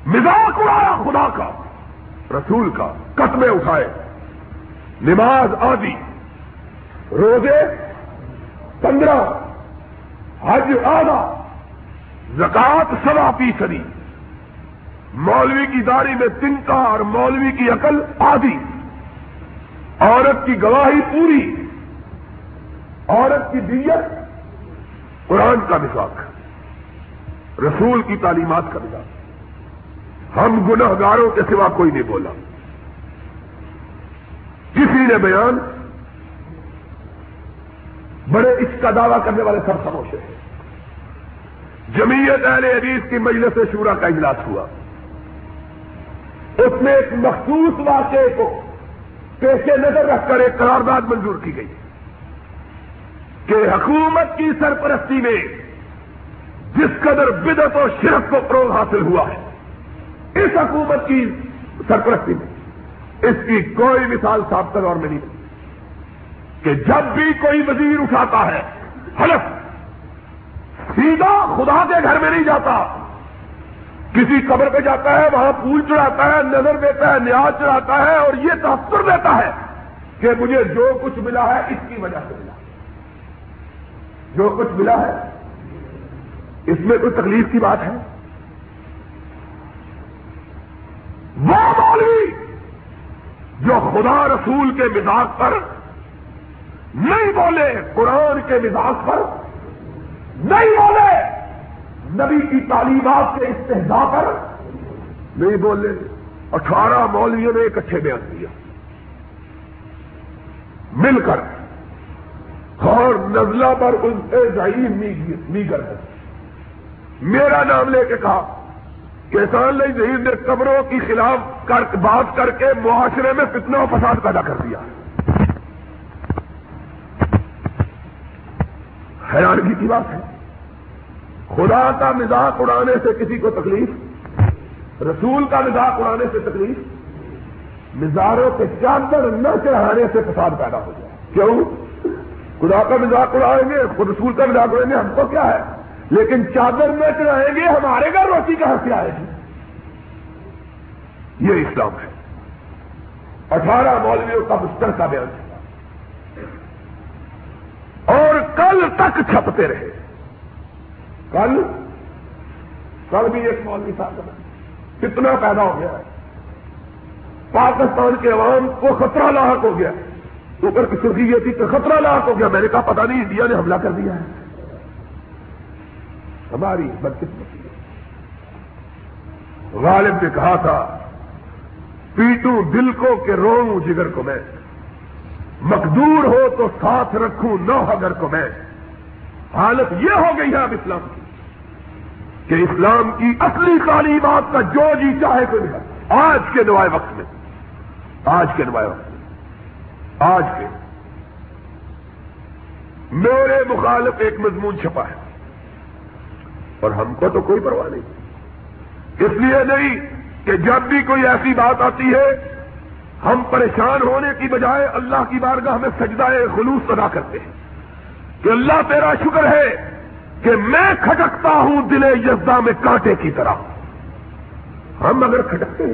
مزاق اڑایا خدا کا، رسول کا قتمے اٹھائے، نماز آدھی، روزے پندرہ، حج آدھا زکات سوا فیصدی۔ مولوی کی داڑھی میں تنکا اور مولوی کی عقل آدھی۔ عورت کی گواہی پوری۔ عورت کی دیت قرآن کا نفاق۔ رسول کی تعلیمات کا نظام ہم گناہ گاروں کے سوا کوئی نہیں بولا۔ کسی نے بیان بڑے اس کا دعویٰ کرنے والے سب خاموش ہیں۔ جمیت اہل حدیث کی مجلس شورا کا اجلاس ہوا۔ اس میں ایک مخصوص واقعے کو پیش نظر رکھ کر ایک قرارداد منظور کی گئی کہ حکومت کی سرپرستی میں جس قدر بدت و شرف کو فروغ حاصل ہوا ہے، اس حکومت کی سرپرستی میں اس کی کوئی مثال سابقہ دور میں نہیں۔ کہ جب بھی کوئی وزیر اٹھاتا ہے، حلف، سیدھا خدا کے گھر میں نہیں جاتا۔ کسی قبر پہ جاتا ہے، وہاں پھول چڑھاتا ہے، نظر دیتا ہے، نیاز چڑھاتا ہے اور یہ تحفر دیتا ہے کہ مجھے جو کچھ ملا ہے، اس کی وجہ سے ملا۔ جو کچھ ملا ہے، اس میں کوئی تکلیف کی بات ہے؟ وہ مولوی جو خدا رسول کے مزاج پر نہیں بولے قرآن کے مزاج پر، نہیں بولے نبی کی تعلیمات کے استحدا پر، نہیں بولے اٹھارہ مولویوں نے ایک اچھے بیان دیا مل کر اور نزلہ پر ان سے ضعیف میگر ہے۔ میرا نام لے کے کہا کسان لی ظہیر نے قبروں کی خلاف بات کر کے معاشرے میں فتنہ و فساد پیدا کر دیا۔ ہے حیرانگی کی بات ہے۔ خدا کا مزاق اڑانے سے کسی کو تکلیف، رسول کا مزاق اڑانے سے تکلیف، مزاروں کے چادر نہ چڑھانے سے فساد پیدا ہو جائے۔ کیوں؟ خدا کا مزاق اڑائیں گے، خود رسول کا مزاق اڑائیں گے، ہم کو کیا ہے؟ لیکن چادر نہ چڑھائیں گے، ہمارے گھر روٹی کہاں سے آئے گی؟ یہ اسلام ہے۔ اٹھارہ مولویوں کا مشترکہ بیان۔ ہے اور کل تک چھپتے رہے۔ کل؟ کل بھی ایک مولوی صاحب کتنا پیدا ہو گیا ہے۔ پاکستان کے عوام کو خطرہ لاحق ہو گیا اوپر کی سرخی یہ تھی کہ خطرہ لاحق ہو گیا۔ میں نے کہا پتا نہیں، انڈیا نے حملہ کر دیا ہے۔ ہماری بدقسمتی غالب نے کہا تھا پیٹوں دل کو کہ رو جگر کو میں۔ مقدور ہو تو ساتھ رکھوں نو اگر کو میں۔ حالت یہ ہو گئی ہے اب اسلام کی کہ اسلام کی اصلی تعلیمات کا جو جی چاہے کوئی نہیں آج کے نوائے وقت میں۔ آج کے نوائے وقت میں۔ آج کے۔ میرے مخالف ایک مضمون چھپا ہے۔ اور ہم کو تو کوئی پرواہ نہیں۔ اس لیے نہیں کہ جب بھی کوئی ایسی بات آتی ہے ہم پریشان ہونے کی بجائے اللہ کی بارگاہ میں سجدہ خلوص ادا کرتے ہیں کہ اللہ تیرا شکر ہے کہ میں کھٹکتا ہوں دل یزدہ میں کانٹے کی طرح۔ ہم اگر کھٹکتے ہیں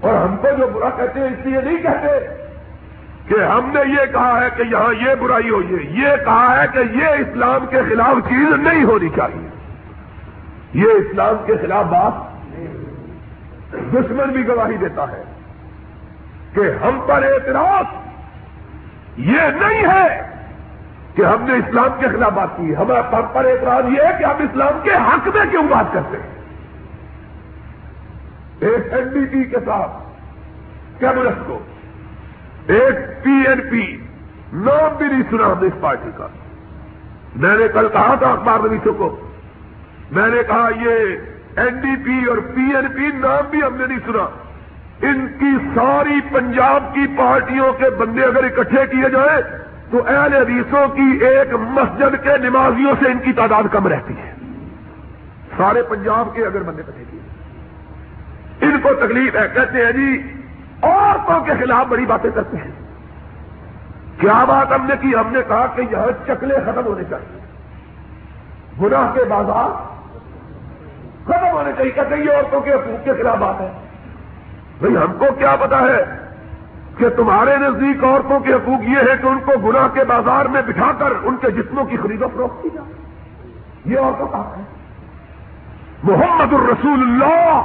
اور ہم کو جو برا کہتے ہیں اس لیے نہیں کہتے کہ ہم نے یہ کہا ہے کہ یہاں یہ برائی ہو یہ کہا ہے کہ یہ اسلام کے خلاف چیز نہیں ہونی چاہیے۔ یہ اسلام کے خلاف بات دشمن بھی گواہی دیتا ہے۔ کہ ہم پر اعتراض یہ نہیں ہے کہ ہم نے اسلام کے خلاف بات کی ہم پر اعتراض یہ ہے کہ ہم اسلام کے حق میں کیوں بات کرتے ہیں؟ ایک این ڈی پی کے ساتھ کیبنٹ کو، ایک پی این پی نام بھی نہیں سنا ہم نے اس پارٹی کا۔ میں نے کل کہا تھا اخبار نویسوں کو، میں نے کہا یہ این ڈی پی اور پی این پی نام بھی ہم نے نہیں سنا۔ ان کی ساری پنجاب کی پارٹیوں کے بندے اگر اکٹھے کیے جائیں تو اہل حدیثوں کی ایک مسجد کے نمازیوں سے ان کی تعداد کم رہتی ہے۔ سارے پنجاب کے اگر بندے اکٹھے کیے ان کو تکلیف ہے، کہتے ہیں جی عورتوں کے خلاف بڑی باتیں کرتے ہیں۔ کیا بات ہم نے کی؟ ہم نے کہا کہ یہاں چکلے ختم ہونے چاہیے۔ گناہ کے بازار ختم ہونے چاہیے۔ کہتے ہیں یہ عورتوں کے حقوق کے خلاف بات ہے۔ بھائی، ہم کو کیا پتا ہے کہ تمہارے نزدیک عورتوں کے حقوق یہ ہے کہ ان کو گناہ کے بازار میں بٹھا کر ان کے جسموں کی خرید و فروخت کی جائے۔ یہ عورتوں کا ہے۔ محمد الرسول اللہ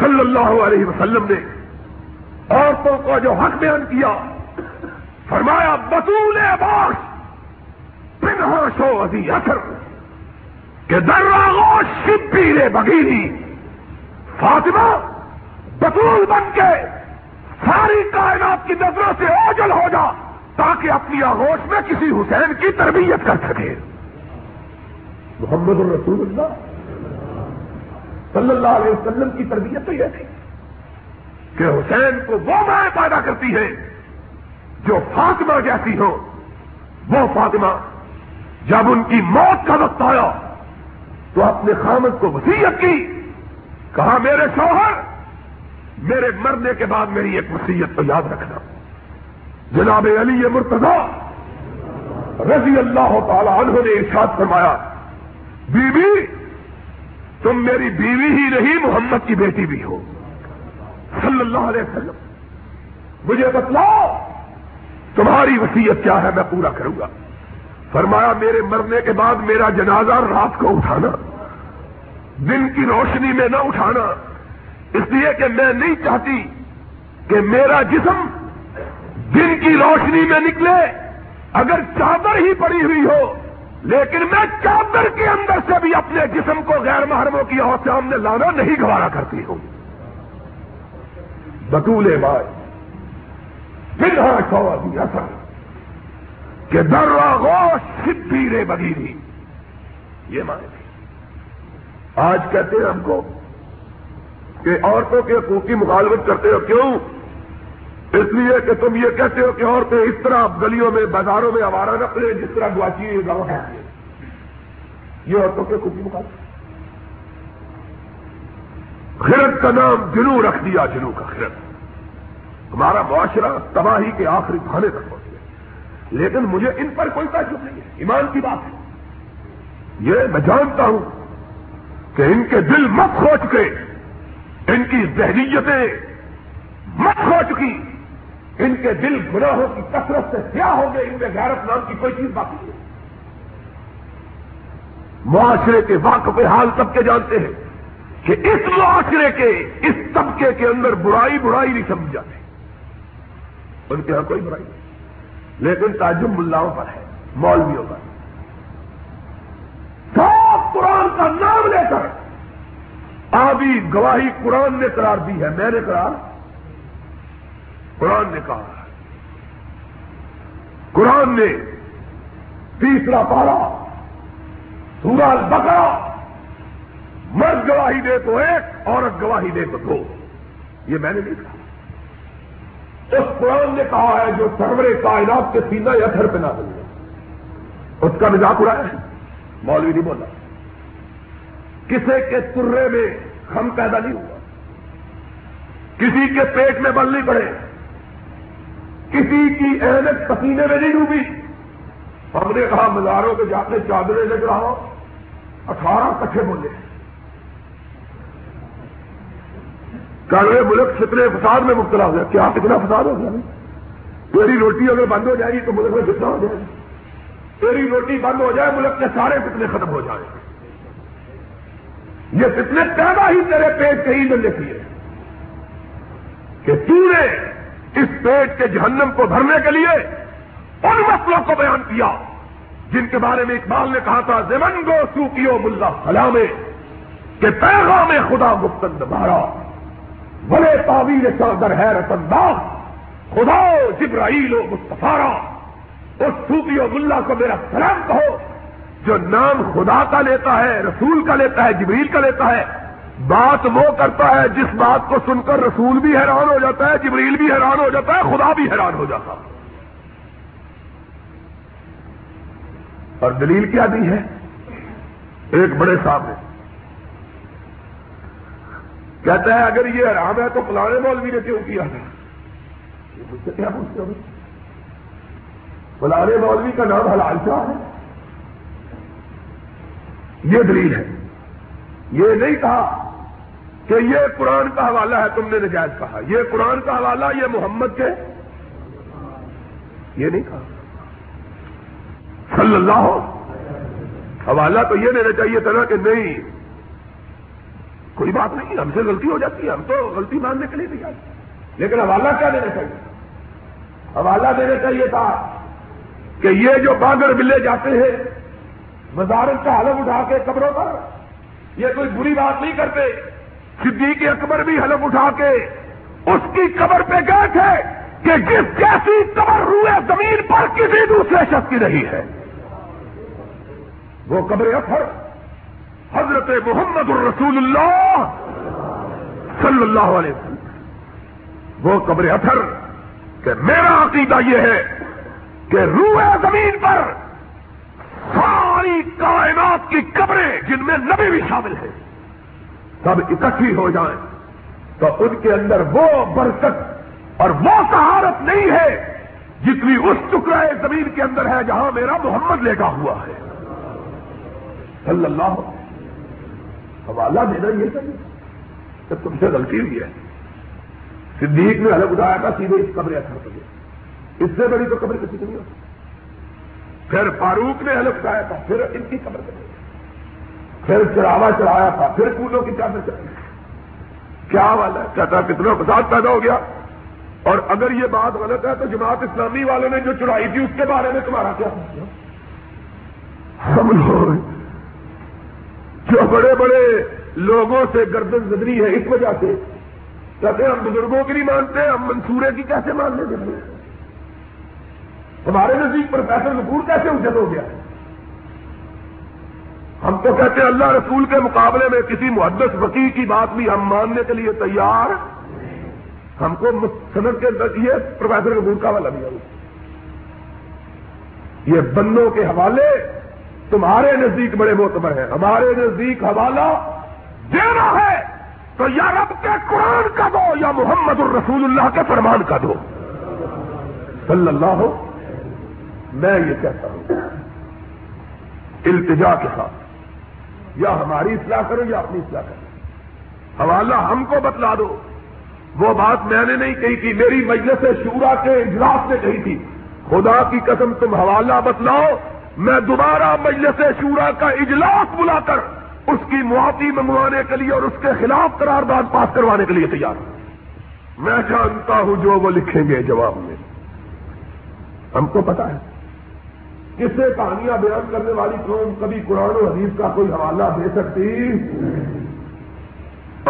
صلی اللہ علیہ وسلم نے عورتوں کو جو حق بیان کیا، فرمایا، بطول عباس پنہا شو ابھی اثر، کہ دراغو شبیر بگیری فاطمہ بطول بن کے ساری کائنات کی نظروں سے اوجل ہو جا تاکہ اپنی آغوش میں کسی حسین کی تربیت کر سکے۔ محمد الرسول اللہ۔ صلی اللہ علیہ وسلم کی تربیت تو یہ تھی کہ حسین کو وہ مائیں پیدا کرتی ہے جو فاطمہ جیسی ہو۔ وہ فاطمہ جب ان کی موت کا وقت آیا تو اپنے خامد کو وسیعت کی۔ کہا، میرے شوہر میرے مرنے کے بعد میری ایک وصیت کو یاد رکھنا۔ جناب علی مرتضی رضی اللہ تعالی عنہ نے ارشاد فرمایا، بیوی، تم میری بیوی ہی نہیں، محمد کی بیٹی بھی ہو۔ صلی اللہ علیہ وسلم، مجھے بتلاؤ، تمہاری وصیت کیا ہے، میں پورا کروں گا۔ فرمایا، میرے مرنے کے بعد میرا جنازہ رات کو اٹھانا، دن کی روشنی میں نہ اٹھانا۔ اس لیے کہ میں نہیں چاہتی کہ میرا جسم دن کی روشنی میں نکلے، اگر چادر ہی پڑی ہوئی ہو، لیکن میں چادر کے اندر سے بھی اپنے جسم کو غیر محرموں کی اور سامنے لانا نہیں گوارا کرتی ہوں۔ بطول بھائی پھر ہاں اثر کہ در گوش سپی رے بگیری یہ مانے آج کہتے ہیں ہم کو کہ عورتوں کے حقوق کی مخالفت کرتے ہو کیوں؟ اس لیے کہ تم یہ کہتے ہو کہ عورتیں اس طرح گلیوں میں، بازاروں میں آوارہ نہ کریں جس طرح گواچی گاؤں ہے۔ یہ عورتوں کے حقوق کی مخالفت۔ خرد کا نام جنو رکھ دیا جنو کا خرد ہمارا معاشرہ تباہی کے آخری کھانے تک پہنچ گیا۔ لیکن مجھے ان پر کوئی تعجب نہیں ہے۔ ایمان کی بات ہے۔ یہ میں جانتا ہوں کہ ان کے دل مت کھو چکے ان کی ذہنیتیں مت کھو چکی۔ ان کے دل گناہوں کی کثرت سے کیا ہو گئے۔ ان میں غیرت نام کی کوئی چیز باقی نہیں۔ معاشرے کے واقف حال سب کے جانتے ہیں کہ اس معاشرے کے، اس طبقے کے اندر برائی برائی نہیں سمجھ جاتے ان کے یہاں کوئی برائی نہیں۔ لیکن تعجب ملاؤں پر ہے، مولویوں پر۔ سب قرآن کا نام لے کر آبی گواہی قرآن نے قرار دی ہے۔ میں نے قرار قرآن نے کہا، قرآن نے تیسرا پارا سورہ بکرا مرد گواہی دے تو ایک، عورت گواہی دے تو دو۔ یہ میں نے نہیں کہا۔ اس قرآن نے کہا ہے جو سرور کائنات کے سینا یا گھر پہ نہ بنے اس کا مزاق اڑایا ہے۔ مولوی نہیں بولا کسی کے ترے میں ہم پیدا نہیں ہوا۔ کسی کے پیٹ میں بل نہیں پڑے کسی کی اہمیت پسینے میں نہیں ڈوبی۔ ہم نے کہا، مزاروں کے جاتے چادریں لگ رہا ہو اٹھارہ کٹھے بولے۔ کڑوے ملک، کتنے فساد میں مبتلا ہو گیا۔ کیا کتنا فساد ہو گیا؟ میری روٹی اگر بند ہو جائے گی تو ملک میں کتنا ہو جائے گا؟ تیری روٹی بند ہو جائے، ملک کے سارے فتنے ختم ہو جائیں یہ فتنے پیدا ہی تیرے پیٹ کے ہی نے کیے کہ تو نے اس پیٹ کے جہنم کو بھرنے کے لیے ان مسئلوں کو بیان کیا، جن کے بارے میں اقبال نے کہا تھا، زمن گو سوکیو ملا سلام کہ پیغام خدا گفتند مارا بڑے تعویر چادر ہے رتن خدا جبرائیل و مستفارا اس سوفی و ملا کو میرا سلام کہو۔ جو نام خدا کا لیتا ہے، رسول کا لیتا ہے، جبریل کا لیتا ہے، بات وہ کرتا ہے جس بات کو سن کر رسول بھی حیران ہو جاتا ہے، جبریل بھی حیران ہو جاتا ہے، خدا بھی حیران ہو جاتا ہے۔ اور دلیل کیا دی ہے؟ ایک بڑے صاحب نے۔ کہتا ہے، اگر یہ حرام ہے تو فلانے مولوی نے کیوں کیا تھا مجھ سے کیا پوچھتے ہو؟ فلانے مولوی کا نام حلال شاہ ہے۔ یہ دلیل ہے۔ یہ نہیں کہا کہ یہ قرآن کا حوالہ ہے، تم نے نجائز کہا۔ یہ قرآن کا حوالہ، یہ محمد کے۔ یہ نہیں کہا۔ صلی اللہ ہو۔ حوالہ تو یہ دینا چاہیے تھا نا کہ نہیں، کوئی بات نہیں، ہم سے غلطی ہو جاتی ہے، ہم تو غلطی ماننے کے لیے نہیں آتے لیکن حوالہ کیا دینا چاہیے؟ حوالہ دینا چاہیے تھا کہ یہ جو باغر بلے جاتے ہیں وزارت کا حلف اٹھا کے قبروں پر؟ یہ کوئی بری بات نہیں کرتے۔ صدیق اکبر بھی حلف اٹھا کے اس کی قبر پہ گئے تھے کہ جس جیسی قبر روئے زمین پر کسی دوسرے شخص کی رہی ہے۔ وہ قبر اثر حضرت محمد الرسول اللہ صلی اللہ علیہ وسلم۔ وہ قبر اثر کہ میرا عقیدہ یہ ہے کہ روح زمین پر ساری کائنات کی قبریں جن میں نبی بھی شامل ہیں، سب اکٹھی ہو جائیں۔ تو ان کے اندر وہ برکت اور وہ سہارت نہیں ہے جتنی اس ٹکڑے زمین کے اندر ہے جہاں میرا محمد لے ہوا ہے۔ صلی اللہ حوالہ دینا یہ چاہیے کہ تم سے غلطی ہوئی ہے۔ صدیق نے الگ اٹھایا تھا، سیدھے اس قبر اثر کر اس سے بڑی تو قبر کسی کو نہیں ہوتی۔ پھر فاروق نے حلف اٹھایا تھا، پھر ان کی قبر کر پھر چڑھاوا چڑھایا تھا، پھر پھولوں کی چادر چڑھائی کیا والا کہتا کتنا فساد پیدا ہو گیا۔ اور اگر یہ بات غلط ہے تو جماعت اسلامی والوں نے جو چڑھائی تھی، اس کے بارے میں تمہارا کیا ہم لوگ، جو بڑے بڑے لوگوں سے گردن زدری ہے، اس وجہ سے کہتے ہم بزرگوں کی نہیں مانتے، ہم منصورے کی کیسے ماننے دیتے ہمارے نزدیک پروفیسر نپور کیسے اجت ہو گیا؟ ہم تو کہتے ہیں اللہ رسول کے مقابلے میں کسی محدث وکیل کی بات بھی ہم ماننے کے لیے تیار ہم کو صنعت کے اندر یہ پروفیسر کپور کا والا بھی یہ بندوں کے حوالے تمہارے نزدیک بڑے معتبر ہیں۔ ہمارے نزدیک حوالہ دینا ہے تو یا رب کے قرآن کا دو یا محمد الرسول اللہ کے فرمان کا دو۔ صلی اللہ ہو میں یہ کہتا ہوں، التجا کے ساتھ، یا ہماری اصلاح کرو یا اپنی اصلاح کرو۔ حوالہ ہم کو بتلا دو، وہ بات میں نے نہیں کہی تھی، میری مجلس شورا کے اجلاس نے کہی تھی۔ خدا کی قسم، تم حوالہ بتلاؤ، میں دوبارہ مجلس شورا کا اجلاس بلا کر اس کی معافی منگوانے کے لیے اور اس کے خلاف قرارداد پاس کروانے کے لیے تیار ہوں۔ میں جانتا ہوں جو وہ لکھیں گے جواب میں۔ ہم کو پتا ہے۔ کس سے کہانیاں بیان کرنے والی قوم کبھی قرآن و حدیث کا کوئی حوالہ دے سکتی؟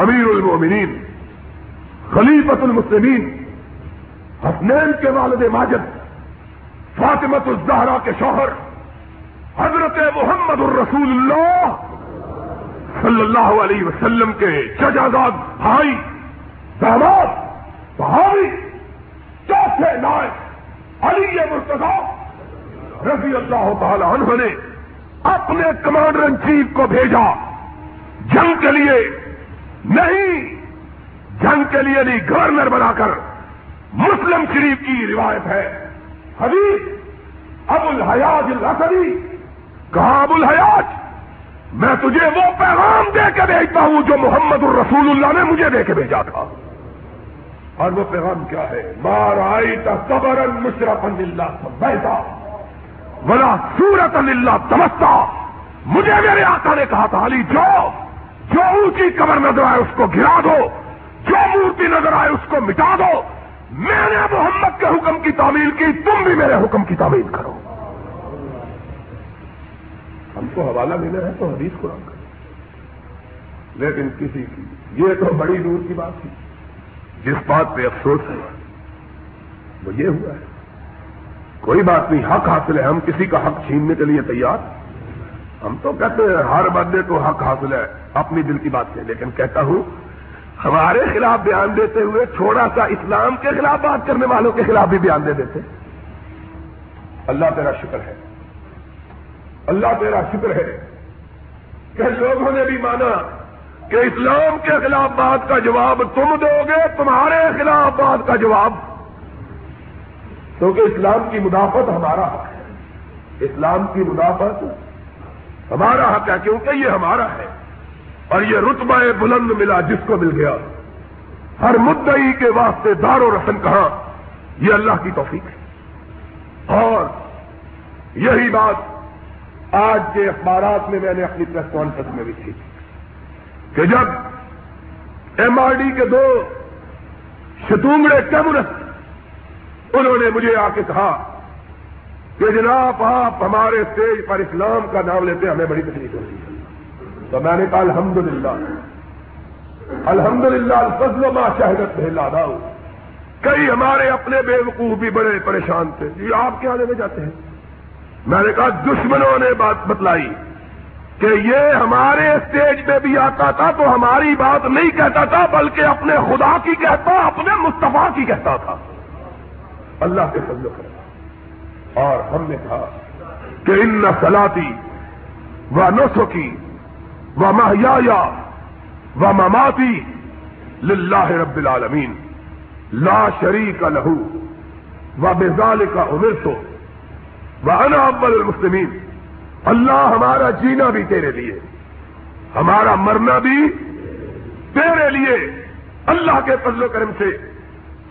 امیر المومنین خلیفت المسلمین، حسنین کے والد ماجد فاطمت الزہرا کے شوہر، حضرت محمد الرسول اللہ صلی اللہ علیہ وسلم کے ججازاد بھائی داماد بھائی چوتھے نائب، علی مرتضا رضی اللہ تعالی عنہ نے اپنے کمانڈر ان چیف کو بھیجا۔ جنگ کے لیے نہیں، جنگ کے لیے نہیں، گورنر بنا کر مسلم شریف کی روایت ہے۔ حدیث، ابو الحیاج الاسری کہا ابو الحیاج؟ میں تجھے وہ پیغام دے کے بھیجتا ہوں جو محمد الرسول اللہ نے مجھے دے کے بھیجا تھا۔ اور وہ پیغام کیا ہے؟ مار آئی تبر مشرف اللہ بیٹا بلا سورت اللہ تمستا! مجھے میرے آقا نے کہا تھا، علی، جو جو اونچی قبر نظر آئے اس کو گرا دو، جو مورتی نظر آئے اس کو مٹا دو۔ میں نے محمد کے حکم کی تعمیل کی، تم بھی میرے حکم کی تعمیل کرو۔ ہم کو حوالہ ملے ہے تو حدیث قرآن کریں لیکن کسی کی، یہ تو بڑی دور کی بات تھی۔ جس بات پہ افسوس ہے، وہ یہ ہوا ہے۔ کوئی بات نہیں، حق حاصل ہے۔ ہم کسی کا حق چھیننے کے لیے تیار؟ ہم تو کہتے ہیں، ہر بندے کو حق حاصل ہے، اپنی دل کی بات سے۔ لیکن کہتا ہوں، ہمارے خلاف بیان دیتے ہوئے چھوڑا سا اسلام کے خلاف بات کرنے والوں کے خلاف بھی بیان دے دیتے۔ اللہ تیرا شکر ہے۔ اللہ تیرا شکر ہے کہ لوگوں نے بھی مانا کہ اسلام کے خلاف بات کا جواب تم دو گے، تمہارے خلاف بات کا جواب کیونکہ اسلام کی مدافعت ہمارا حق ہے۔ اسلام کی مدافعت ہمارا حق ہے، کیونکہ یہ ہمارا ہے۔ اور یہ رتبہ بلند ملا جس کو مل گیا۔ ہر مدعی کے واسطے دار و رسن کہاں، یہ اللہ کی توفیق ہے۔ اور یہی بات آج کے اخبارات میں میں نے اپنی پریس کانفرنس میں بھی تھی کہ جب ایم آر ڈی کے دو شتونگڑے کمیونسٹ انہوں نے مجھے آ کے کہا کہ جناب آپ ہمارے اسٹیج پر اسلام کا نام لیتے ہمیں بڑی تکلیف ہوتی ہے۔ تو میں نے کہا الحمد للہ الحمد للہ الفضل ما شہرت میں لادا کئی ہمارے اپنے بے وقوف بھی بڑے پریشان تھے۔ جی آپ کیا لینے جاتے ہیں۔ میں نے کہا، دشمنوں نے بات بتلائی کہ یہ ہمارے اسٹیج پہ بھی آتا تھا تو ہماری بات نہیں کہتا تھا، بلکہ اپنے خدا کی کہتا، اپنے مصطفیٰ کی کہتا تھا۔ اللہ کے فضل کرتا اور ہم نے کہا کہ ان سلاتی و نسو کی و مہیا و مماتی للہ رب العالمین۔ لا شریک لہو و بزال کا عمر تو انا ابل المسلمین۔ اللہ ہمارا جینا بھی تیرے لیے، ہمارا مرنا بھی تیرے لیے۔ اللہ کے فضل و کرم سے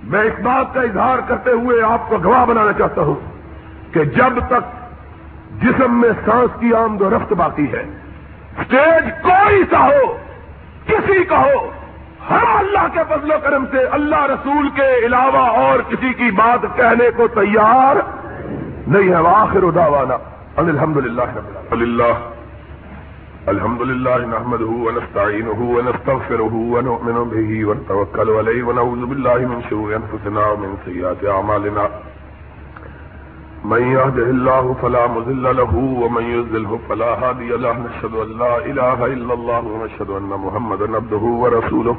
میں اس بات کا اظہار کرتے ہوئے آپ کو گواہ بنانا چاہتا ہوں کہ جب تک جسم میں سانس کی آمد و رفت باقی ہے اسٹیج کوئی سا ہو، کسی کا ہو، ہم اللہ کے فضل و کرم سے اللہ رسول کے علاوہ اور کسی کی بات کہنے کو تیار نہیں ہے آخر دعوانا ان الحمد للہ رب للہ الحمد للہ نحمده ونستعينه ونستغفره ونؤمن به ونتوكل عليه ونعوذ بالله من شرور انفسنا ومن سيئات اعمالنا من يهده الله فلا مذل له ومن يذله فلا هادي له. نشهد أن لا إله إلا الله ونشهد أن محمد عبده ورسوله.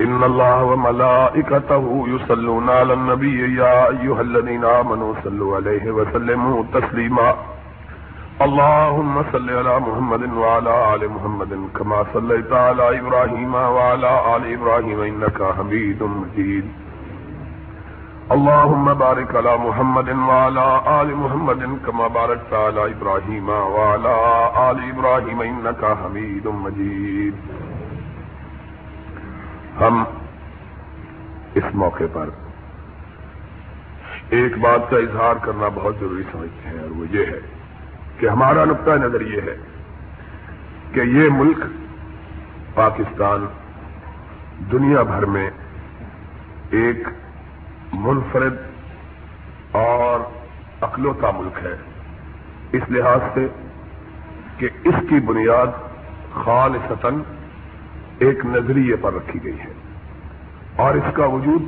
إن الله وملائكته يصلون على النبي يا أيها الذين آمنوا صلوا عليه وسلموا تسليما. اللهم صل على محمد وعلى آل محمد كما صليت على إبراهيم وعلى آل إبراهيم إنك حميد مجيد. اللهم بارك على محمد وعلى آل محمد كما باركت على إبراهيم وعلى آل إبراهيم إنك حميد مجيد. ہم اس موقع پر ایک بات کا اظہار کرنا بہت ضروری سمجھتے ہیں اور وہ یہ ہے کہ ہمارا نقطۂ نظر یہ ہے کہ یہ ملک پاکستان دنیا بھر میں ایک منفرد اور اکلوتا ملک ہے۔ اس لحاظ سے کہ اس کی بنیاد خال ایک نظریے پر رکھی گئی ہے اور اس کا وجود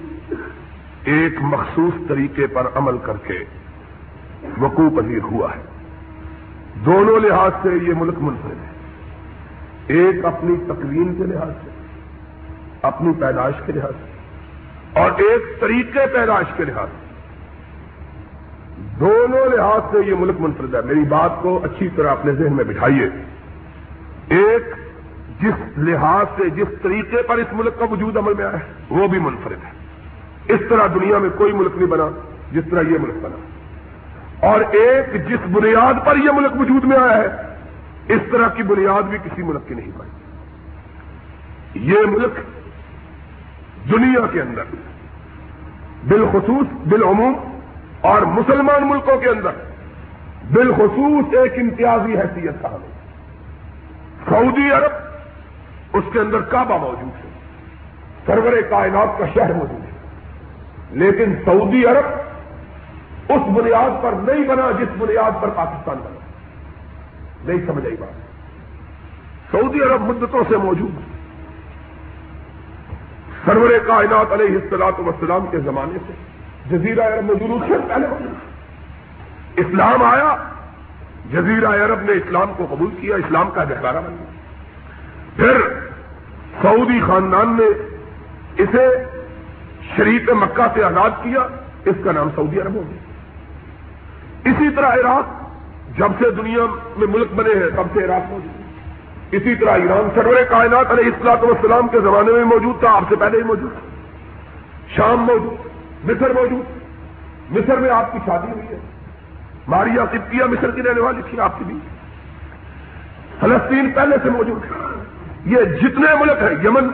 ایک مخصوص طریقے پر عمل کر کے وقوع پذیر ہوا ہے۔ دونوں لحاظ سے یہ ملک منفرد ہے۔ ایک اپنی تقویم کے لحاظ سے، اپنی پیدائش کے لحاظ سے، اور ایک طریقے پیدائش کے لحاظ سے۔ دونوں لحاظ سے یہ ملک منفرد ہے۔ میری بات کو اچھی طرح اپنے ذہن میں بٹھائیے۔ ایک جس لحاظ سے، جس طریقے پر اس ملک کا وجود عمل میں آیا ہے، وہ بھی منفرد ہے۔ اس طرح دنیا میں کوئی ملک نہیں بنا جس طرح یہ ملک بنا۔ اور ایک جس بنیاد پر یہ ملک وجود میں آیا ہے، اس طرح کی بنیاد بھی کسی ملک کی نہیں بنی یہ ملک دنیا کے اندر، بالخصوص بالعموم اور مسلمان ملکوں کے اندر، بالخصوص ایک امتیازی حیثیت کا ہے سعودی عرب اس کے اندر کعبہ موجود ہے، سرور کائنات کا شہر موجود ہے، لیکن سعودی عرب اس بنیاد پر نہیں بنا جس بنیاد پر پاکستان بنا۔ نہیں سمجھ آئی بات۔ سعودی عرب مدتوں سے موجود۔ سرور کائنات علیہ السلاط وسلام کے زمانے سے۔ جزیرہ عرب میں ضرور سے پہلے اسلام آیا۔ جزیرہ عرب نے اسلام کو قبول کیا، اسلام کا دہرارہ بن گیا۔ پھر سعودی خاندان نے اسے شریف مکہ سے آزاد کیا۔ اس کا نام سعودی عرب ہو گیا۔ اسی طرح عراق، جب سے دنیا میں ملک بنے ہیں، تب سے عراق موجود اسی طرح ایران، سرور کائنات علیہ اصلاط والسلام کے زمانے میں موجود تھا، آپ سے پہلے ہی موجود تھا۔ شام موجود، مصر موجود۔ مصر میں آپ کی شادی ہوئی ہے۔ ماریا قبطیہ، مصر کی رہنے والی تھی آپ کی بھی فلسطین پہلے سے موجود ہے۔ یہ جتنے ملک ہیں، یمن۔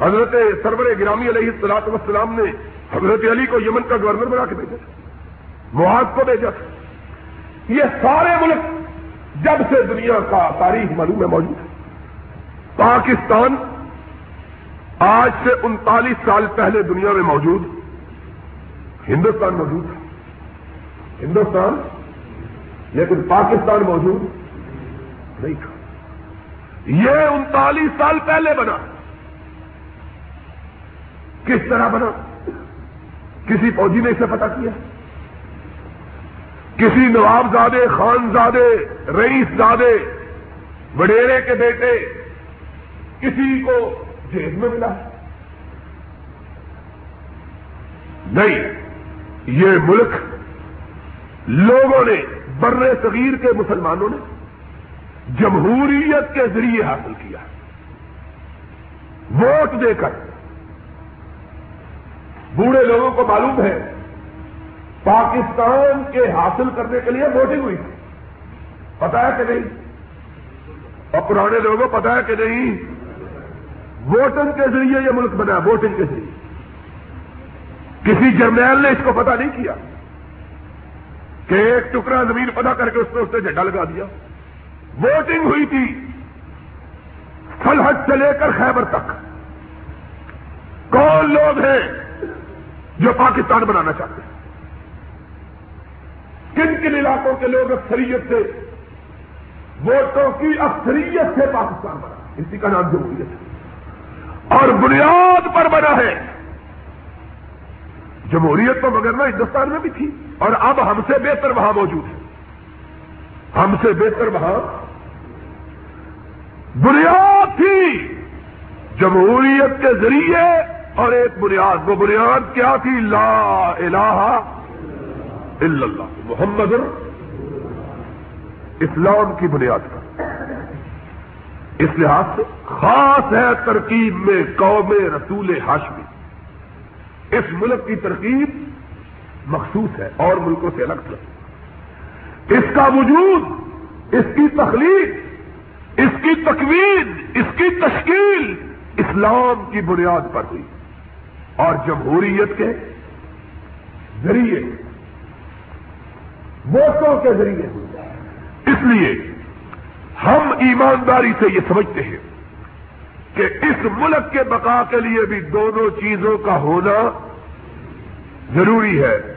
حضرت سرور گرامی علیہ السلاط وسلام نے حضرت علی کو یمن کا گورنر بنا کے بھیجا۔ تھا محاذ کو بھیجا۔ تھا یہ سارے ملک جب سے دنیا کا تاریخ معلوم ہے موجود ہے۔ پاکستان آج سے انتالیس سال پہلے دنیا میں موجود ہندوستان موجود ہے۔ ہندوستان لیکن پاکستان موجود نہیں تھا۔ یہ انتالیس سال پہلے بنا۔ کس طرح بنا؟ کسی فوجی نے اسے پتا کیا؟ کسی نواب زادے، خان زادے، رئیس زادے، وڈیرے کے بیٹے، کسی کو جیل میں ملا؟ نہیں، یہ ملک لوگوں نے، بر صغیر کے مسلمانوں نے جمہوریت کے ذریعے حاصل کیا۔ ووٹ دے کر۔ بوڑھے لوگوں کو معلوم ہے پاکستان کے حاصل کرنے کے لیے ووٹنگ ہوئی۔ تھی پتا ہے کہ نہیں؟ اور پرانے لوگوں کو پتا ہے کہ نہیں؟ ووٹنگ کے ذریعے یہ ملک بنا، ووٹنگ کے ذریعے۔ کسی جرنیل نے اس کو پتا نہیں کیا کہ ایک ٹکڑا زمین پتا کر کے اس پہ اس نے جھنڈا لگا دیا۔ ووٹنگ ہوئی تھی سلحٹ سے لے کر خیبر تک۔ کون لوگ ہیں جو پاکستان بنانا چاہتے ہیں؟ کن کن علاقوں کے لوگ اکثریت سے ووٹوں کی اکثریت سے پاکستان بنا اسی کا نام جمہوریت ہے۔ اور بنیاد پر بنا ہے۔ جمہوریت تو مگر نہ ہندوستان میں بھی تھی۔ اور اب ہم سے بہتر وہاں موجود ہے ہم سے بہتر وہاں بنیاد تھی۔ جمہوریت کے ذریعے اور ایک بنیاد، وہ بنیاد کیا تھی؟ لا الہ الا اللہ محمد اسلام کی بنیاد پر۔ اس لحاظ سے خاص ہے ترکیب میں قوم رسول ہاشمی۔ اس ملک کی ترکیب مخصوص ہے اور ملکوں سے الگ تھا۔ اس کا وجود، اس کی تخلیق، اس کی تکوین، اس کی تشکیل اسلام کی بنیاد پر ہوئی۔ اور جمہوریت کے ذریعے ووٹوں کے ذریعے ہوئی اس لیے ہم ایمانداری سے یہ سمجھتے ہیں کہ اس ملک کے بقا کے لیے بھی دونوں چیزوں کا ہونا ضروری ہے۔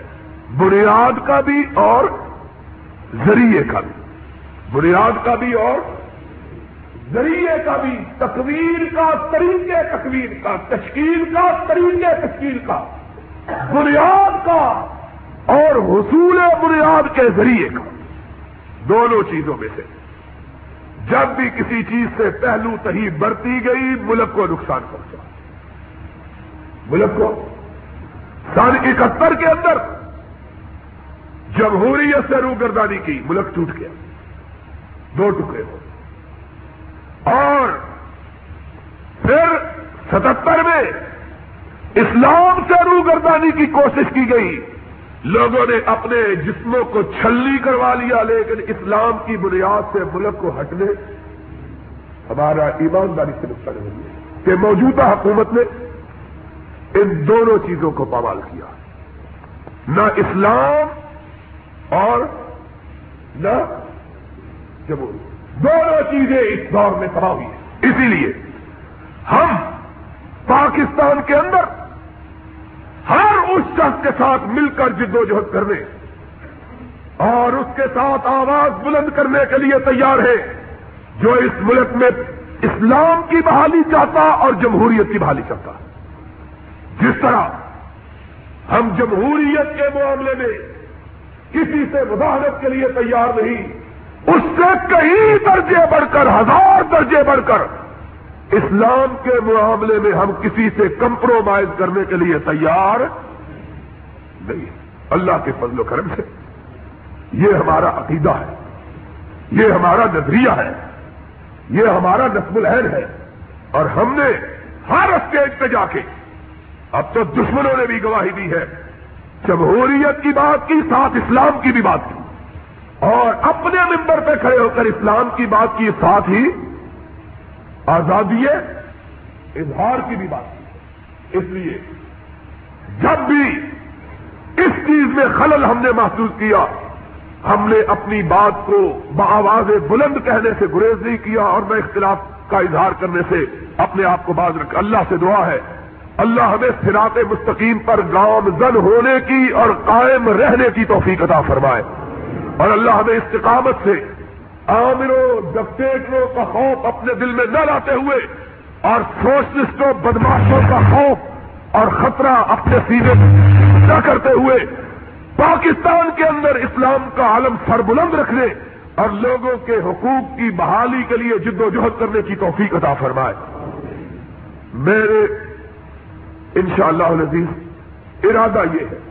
بنیاد کا بھی اور ذریعے کا بھی۔ بنیاد کا بھی اور ذریعے کا بھی۔ تکویر کا، طریقے تکویر کا، تشکیل کا، طریقے تشکیل کا۔ بنیاد کا اور حصول بنیاد کے ذریعے کا۔ دونوں چیزوں میں سے۔ جب بھی کسی چیز سے پہلو تہی برتی گئی، ملک کو نقصان پہنچا۔ ملک کو سن اکہتر کے اندر جمہوریت سے روگردانی کی، ملک ٹوٹ گیا۔ دو ٹکڑے۔ ہو اور پھر ستہتر میں اسلام سے روگردانی کی کوشش کی گئی۔ لوگوں نے اپنے جسموں کو چھلی کروا لیا، لیکن اسلام کی بنیاد سے ملک کو ہٹنے ہمارا ایمانداری سے نقصان ہوئی ہے کہ موجودہ حکومت نے ان دونوں چیزوں کو پامال کیا۔ نہ اسلام اور نہ جمہوری دونوں چیزیں اس دور میں تباہ ہوئی ہیں۔ اسی لیے ہم پاکستان کے اندر اس شخص کے ساتھ مل کر جد و جہد کرنے اور اس کے ساتھ آواز بلند کرنے کے لیے تیار ہے جو اس ملک میں اسلام کی بحالی چاہتا اور جمہوریت کی بحالی چاہتا۔ جس طرح ہم جمہوریت کے معاملے میں کسی سے مداحت کے لیے تیار نہیں، اس سے کئی درجے بڑھ کر، ہزار درجے بڑھ کر اسلام کے معاملے میں ہم کسی سے کمپرومائز کرنے کے لیے تیار نہیں اللہ کے فضل و کرم سے۔ یہ ہمارا عقیدہ ہے۔ یہ ہمارا نظریہ ہے۔ یہ ہمارا نصب العین ہے۔ اور ہم نے ہر اسٹیج پہ جا کے اب تو دشمنوں نے بھی گواہی دی ہے۔ جمہوریت کی بات کی، ساتھ اسلام کی بھی بات کی۔ اور اپنے ممبر پہ کھڑے ہو کر اسلام کی بات کی، ساتھ ہی آزادی اظہار کی بھی بات کی۔ اس لیے جب بھی اس چیز میں خلل ہم نے محسوس کیا؟ ہم نے اپنی بات کو بآواز بلند کہنے سے گریز نہیں کیا اور میں اختلاف کا اظہار کرنے سے اپنے آپ کو باز رکھ اللہ سے دعا ہے۔ اللہ ہمیں سراط مستقیم پر گام زن ہونے کی اور قائم رہنے کی توفیق عطا فرمائے۔ اور اللہ ہمیں استقامت سے عامروں ڈکٹیٹروں کا خوف اپنے دل میں نہ لاتے ہوئے اور سوشلسٹوں بدماشوں کا خوف اور خطرہ اپنے سینے میں نہ کرتے ہوئے پاکستان کے اندر اسلام کا عالم سربلند رکھنے اور لوگوں کے حقوق کی بحالی کے لیے جد و جہد کرنے کی توفیق عطا فرمائے۔ میرے انشاءاللہ شاء اللہ ارادہ یہ ہے